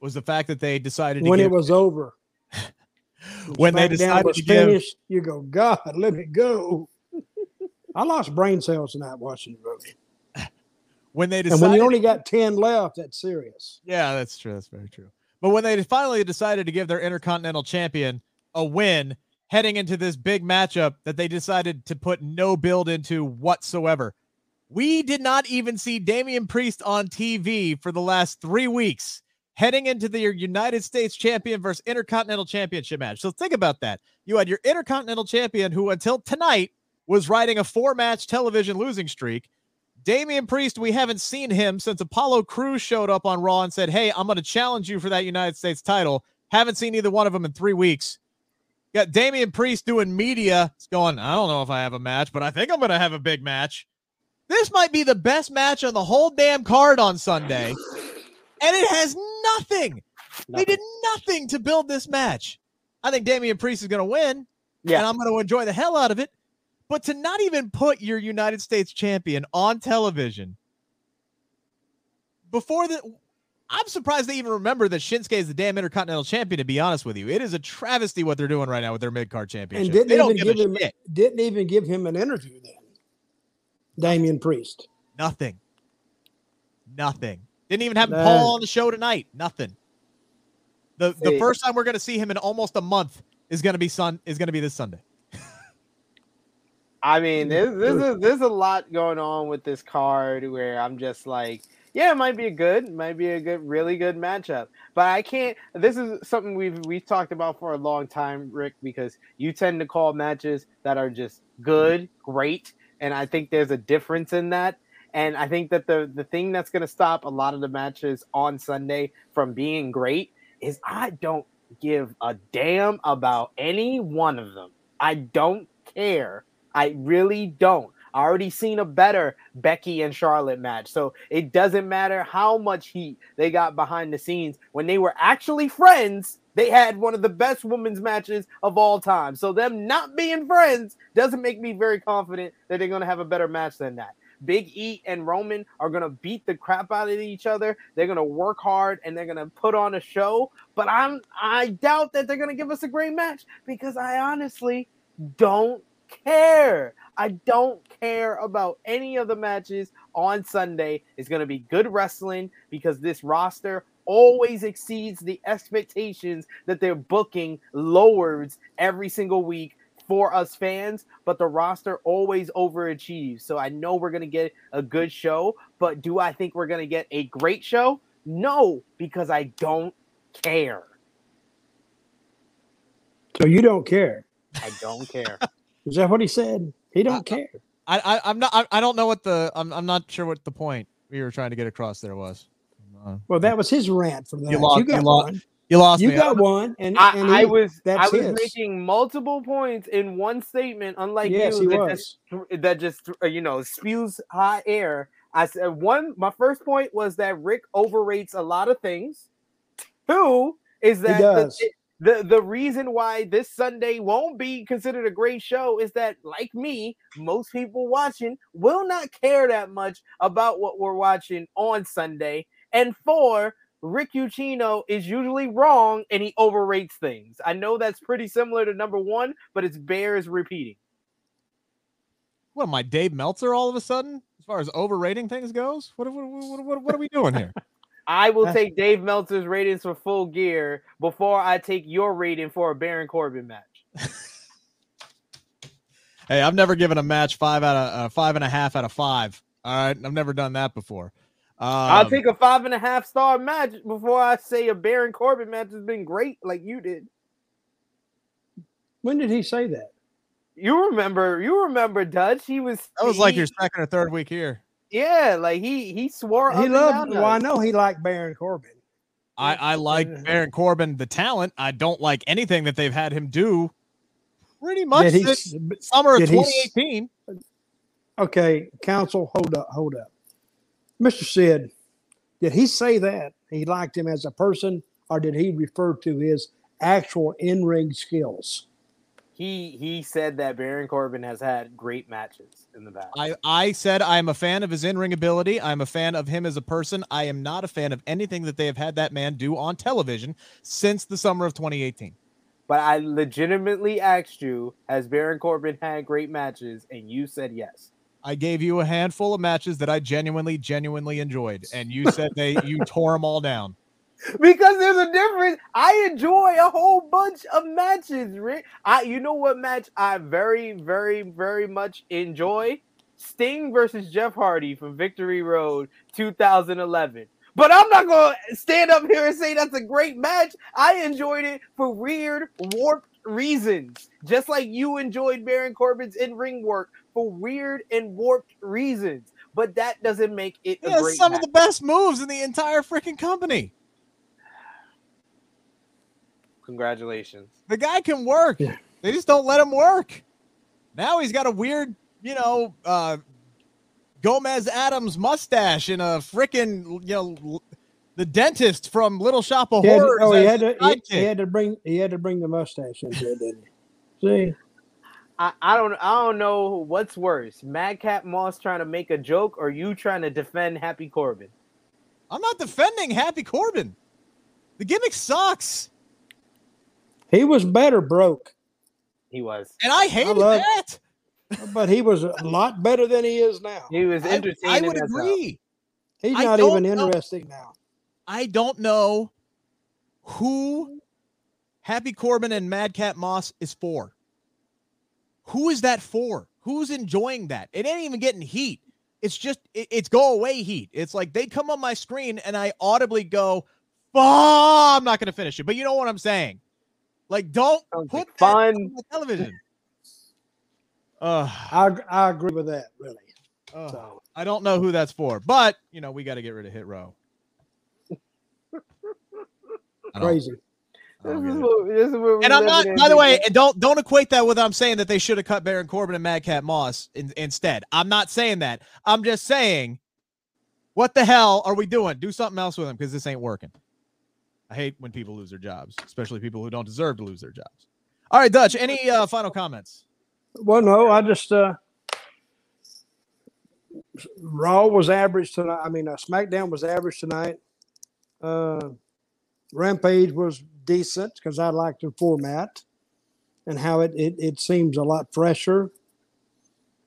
was the fact that they decided to When give, it was over, when they decided was to give you go, God, let me go. I lost brain cells tonight watching the movie. when they And decided when you only got 10 left, that's serious. Yeah, that's true. That's very true. But when they finally decided to give their Intercontinental Champion a win heading into this big matchup that they decided to put no build into whatsoever, we did not even see Damian Priest on TV for the last three weeks heading into the United States champion versus Intercontinental Championship match. So think about that. You had your Intercontinental Champion who, until tonight, was riding a four match television losing streak. Damian Priest, we haven't seen him since Apollo Crews showed up on Raw and said, Hey, I'm going to challenge you for that United States title. Haven't seen either one of them in three weeks. Got Damian Priest doing media. It's going, I don't know if I have a match, but I think I'm going to have a big match. This might be the best match on the whole damn card on Sunday. And it has nothing. nothing. They did nothing to build this match. I think Damian Priest is going to win. Yeah. And I'm going to enjoy the hell out of it. But to not even put your United States champion on television before the I'm surprised they even remember that Shinsuke is the damn Intercontinental Champion. To be honest with you, it is a travesty what they're doing right now with their mid card championship. And didn't even give, give him shit. didn't even give him an interview then. Damian Priest. Nothing. Nothing. Didn't even have Man. Paul on the show tonight. Nothing. The the first time we're going to see him in almost a month is going to be sun is going to be this Sunday. I mean, there's there's a, there's a lot going on with this card where I'm just like, yeah, it might be a good, might be a good, really good matchup. But I can't. This is something we've we've talked about for a long time, Rick, because you tend to call matches that are just good, great, and I think there's a difference in that. And I think that the the thing that's going to stop a lot of the matches on Sunday from being great is I don't give a damn about any one of them. I don't care I really don't. Already seen a better Becky and Charlotte match. So it doesn't matter how much heat they got behind the scenes. When they were actually friends, they had one of the best women's matches of all time. So them not being friends doesn't make me very confident that they're going to have a better match than that. Big E and Roman are going to beat the crap out of each other. They're going to work hard and they're going to put on a show, but I'm I doubt that they're going to give us a great match because I honestly don't care. I don't care about any of the matches on Sunday. It's going to be good wrestling because this roster always exceeds the expectations that they're booking lowers every single week for us fans, but the roster always overachieves. So I know we're going to get a good show, but do I think we're going to get a great show? No, because I don't care. So you don't care? I don't care. Is that what he said? He don't I, care. I, I am not. I, I, don't know what the. I'm I'm not sure what the point we were trying to get across there was. Uh, well, that was his rant from that. You, lost, you got you lost, one. You lost. You me. got one, and, I, and he, I was I was his. making multiple points in one statement, unlike yes, you that was. just that just uh, you know spews hot air. I said one. My first point was that Rick overrates a lot of things. Two is that the, the the reason why this Sunday won't be considered a great show is that, like me, most people watching will not care that much about what we're watching on Sunday. And four, Rick Ucchino is usually wrong and he overrates things. I know that's pretty similar to number one, but it's bears repeating. What my Dave Meltzer all of a sudden, as far as overrating things goes? What what, what, what, what are we doing here? I will take Dave Meltzer's ratings for full gear before I take your rating for a Baron Corbin match. hey, I've never given a match five out of uh, five and a half out of five. All right, I've never done that before. Um, I'll take a five and a half star match before I say a Baron Corbin match has been great, like you did. When did he say that? You remember? You remember Dutch? He was. That was he, like your second or third week here. Yeah, like he he swore he loved. Well, I know he liked Baron Corbin. I I like Baron Corbin the talent. I don't like anything that they've had him do. Pretty much since summer of 2018. Okay, council, hold up, hold up. Mr. Sid, did he say that he liked him as a person, or did he refer to his actual in ring skills? He he said that Baron Corbin has had great matches in the past. I I said I'm a fan of his in-ring ability. I'm a fan of him as a person. I am not a fan of anything that they have had that man do on television since the summer of 2018. But I legitimately asked you, has Baron Corbin had great matches? And you said yes. I gave you a handful of matches that I genuinely, genuinely enjoyed, and you said they you tore them all down. Because there's a difference. I enjoy a whole bunch of matches, Rick. I you know what match I very, very, very much enjoy? Sting versus Jeff Hardy from Victory Road 2011. But I'm not gonna stand up here and say that's a great match. I enjoyed it for weird, warped reasons, just like you enjoyed Baron Corbin's in-ring work for weird and warped reasons. But that doesn't make it yeah, some match. of the best moves in the entire freaking company. Congratulations. The guy can work. Yeah. They just don't let him work. Now he's got a weird, you know, uh, Gomez Addams mustache and a freaking, you know, the dentist from Little Shop of Horrors. oh, he had, to, he, he, had to bring he had to bring the mustache into it, didn't he? See. I, I don't I don't know what's worse, Madcap Moss trying to make a joke or you trying to defend Happy Corbin. I'm not defending Happy Corbin. The gimmick sucks. He was better broke. He was. And I hated I that. But he was a lot better than he is now. He was entertaining. I, I would agree. He's not even interesting now. I don't know who Happy Corbin and Madcap Moss is for. Who is that for? Who's enjoying that? It ain't even getting heat. It's just it, it's go away heat. It's like they come on my screen and I audibly go, oh, I'm not going to finish it. But you know what I'm saying? Like, don't Sounds put like fun on the television. Uh, I I agree with that. Really. Uh, so. I don't know who that's for, but you know we got to get rid of Hit Row. Crazy. This is, what, this is what and I'm not. By the way, don't don't equate that with I'm saying that they should have cut Baron Corbin and Madcap Moss in, instead. I'm not saying that. I'm just saying, what the hell are we doing? Do something else with them because this ain't working. I hate when people lose their jobs, especially people who don't deserve to lose their jobs. All right, Dutch. Any uh, final comments? Well, no. I just uh, Raw was average tonight. I mean, uh, SmackDown was average tonight. Uh, Rampage was decent because I liked the format and how it, it, it seems a lot fresher,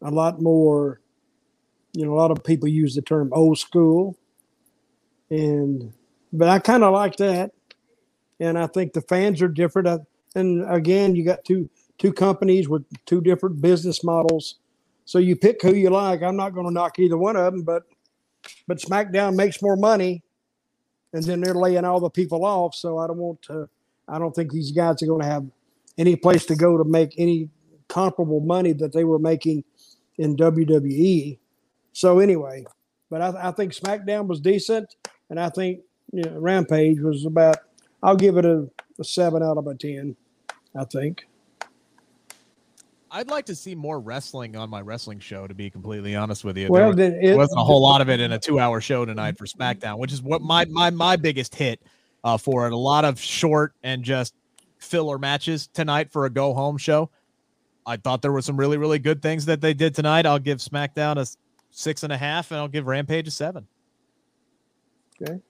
a lot more, you know, a lot of people use the term old school. And, but I kind of like that. And I think the fans are different. And again, you got two, two companies with two different business models. So you pick who you like. I'm not going to knock either one of them, but, but SmackDown makes more money and then they're laying all the people off. So I don't want to. I don't think these guys are going to have any place to go to make any comparable money that they were making in WWE. So anyway, but I, I think SmackDown was decent, and I think you know, Rampage was about. I'll give it a, a seven out of a ten. I think. I'd like to see more wrestling on my wrestling show. To be completely honest with you, well, there, it, wasn't a whole lot of it in a two-hour show tonight for SmackDown, which is what my my my biggest hit uh, for it. A lot of short and just filler matches tonight for a go-home show. I thought there were some really really good things that they did tonight. I'll give SmackDown a six and a half, and I'll give Rampage a seven. Okay,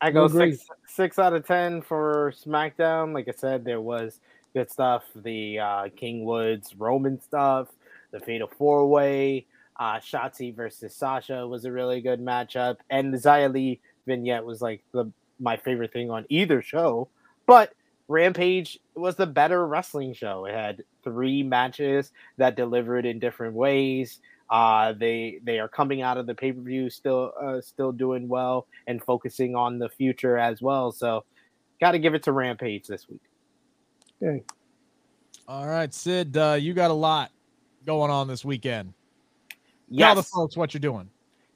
I go six six out of ten for SmackDown. Like I said, there was good stuff. The uh, King Woods Roman stuff, the Fatal Four Way, uh, Shotzi versus Sasha was a really good matchup, and the Xia Li vignette was like the my favorite thing on either show. But Rampage was the better wrestling show. It had three matches that delivered in different ways. Uh, they they are coming out of the pay per view still uh, still doing well and focusing on the future as well. So, got to give it to Rampage this week. Okay. All right, Sid, uh, you got a lot going on this weekend. Yes. Tell the folks what you're doing.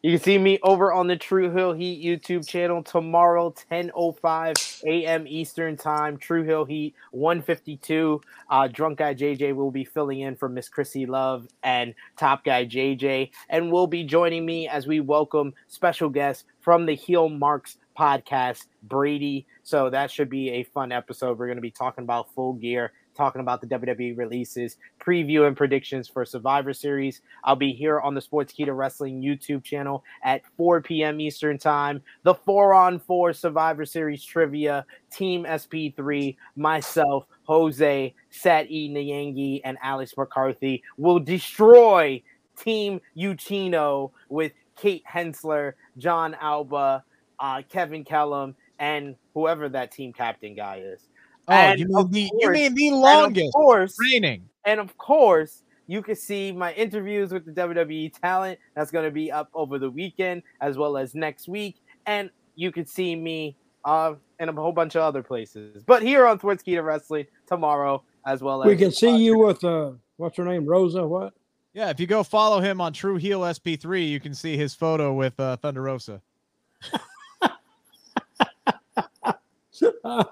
You can see me over on the True Heel Heat YouTube channel tomorrow, 10.05 a.m. Eastern Time. True Heel Heat 152. Uh, Drunk Guy JJ will be filling in for Miss Chrissy Love and Top Guy JJ, and will be joining me as we welcome special guests from the Heel Marks podcast, Brady. So that should be a fun episode. We're going to be talking about full gear, talking about the WWE releases, preview and predictions for Survivor Series. I'll be here on the Sportskeeda Wrestling YouTube channel at 4 p.m. Eastern Time. The four on four Survivor Series trivia, Team SP3, myself, Jose, Sat E. Nyangi, and Alex McCarthy will destroy Team Ucchino with Kate Hensler, John Alba, uh, Kevin Kellum, and whoever that team captain guy is. Oh, And you mean of the you course- mean the longest of course, training? and of course, you can see my interviews with the WWE talent. That's going to be up over the weekend as well as next week. And you can see me uh, in a whole bunch of other places. But here on Sportskeeda Wrestling tomorrow as well as We can see you with uh, what's her name, Rosa. What? Yeah, if you go follow him on True Heel SP3, you can see his photo with uh, Thunder Rosa.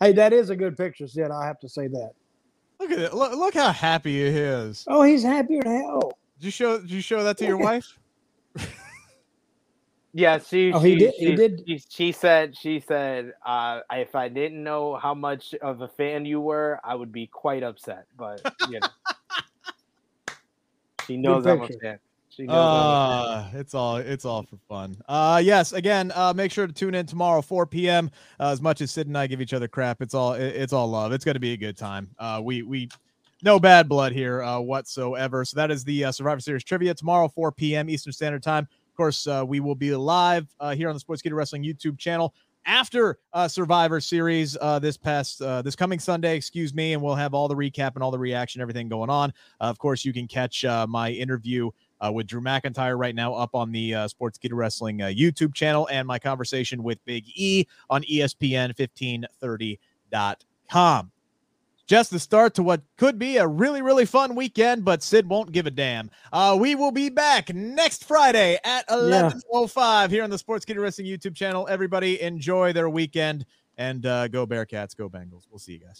hey, that is a good picture, Sid. I have to say that. Look at it. Look, look how happy he is. Oh, he's happier than hell. Did you show did you show that to your wife? Yeah, she. Oh, he she, did- he She, did? She, she said. She said, uh, "If I didn't know how much of a fan you were, I would be quite upset." But you know, she knows I'm a fan. Uh, it's all it's all for fun. Uh, yes. Again, uh, make sure to tune in tomorrow, 4 p.m. Uh, as much as Sid and I give each other crap, it's all it- it's all love. It's gonna be a good time. Uh, we we no bad blood here uh, whatsoever. So that is the uh, Survivor Series trivia tomorrow, 4 p.m. Eastern Standard Time. Of course, uh, we will be live uh, here on the Sportskeeda Wrestling YouTube channel after uh, Survivor Series uh, this past uh, this coming Sunday, excuse me, and we'll have all the recap and all the reaction, everything going on. Uh, of course, you can catch uh, my interview uh, with Drew McIntyre right now up on the uh, Sportskeeda Wrestling uh, YouTube channel, and my conversation with Big E on E ESPN 1530.com. Just the start to what could be a really, really fun weekend, but Sid won't give a damn. Uh, we will be back next Friday at 11.05 here on the Sportskeeda Wrestling YouTube channel. Everybody enjoy their weekend and uh, go Bearcats, go Bengals. We'll see you guys.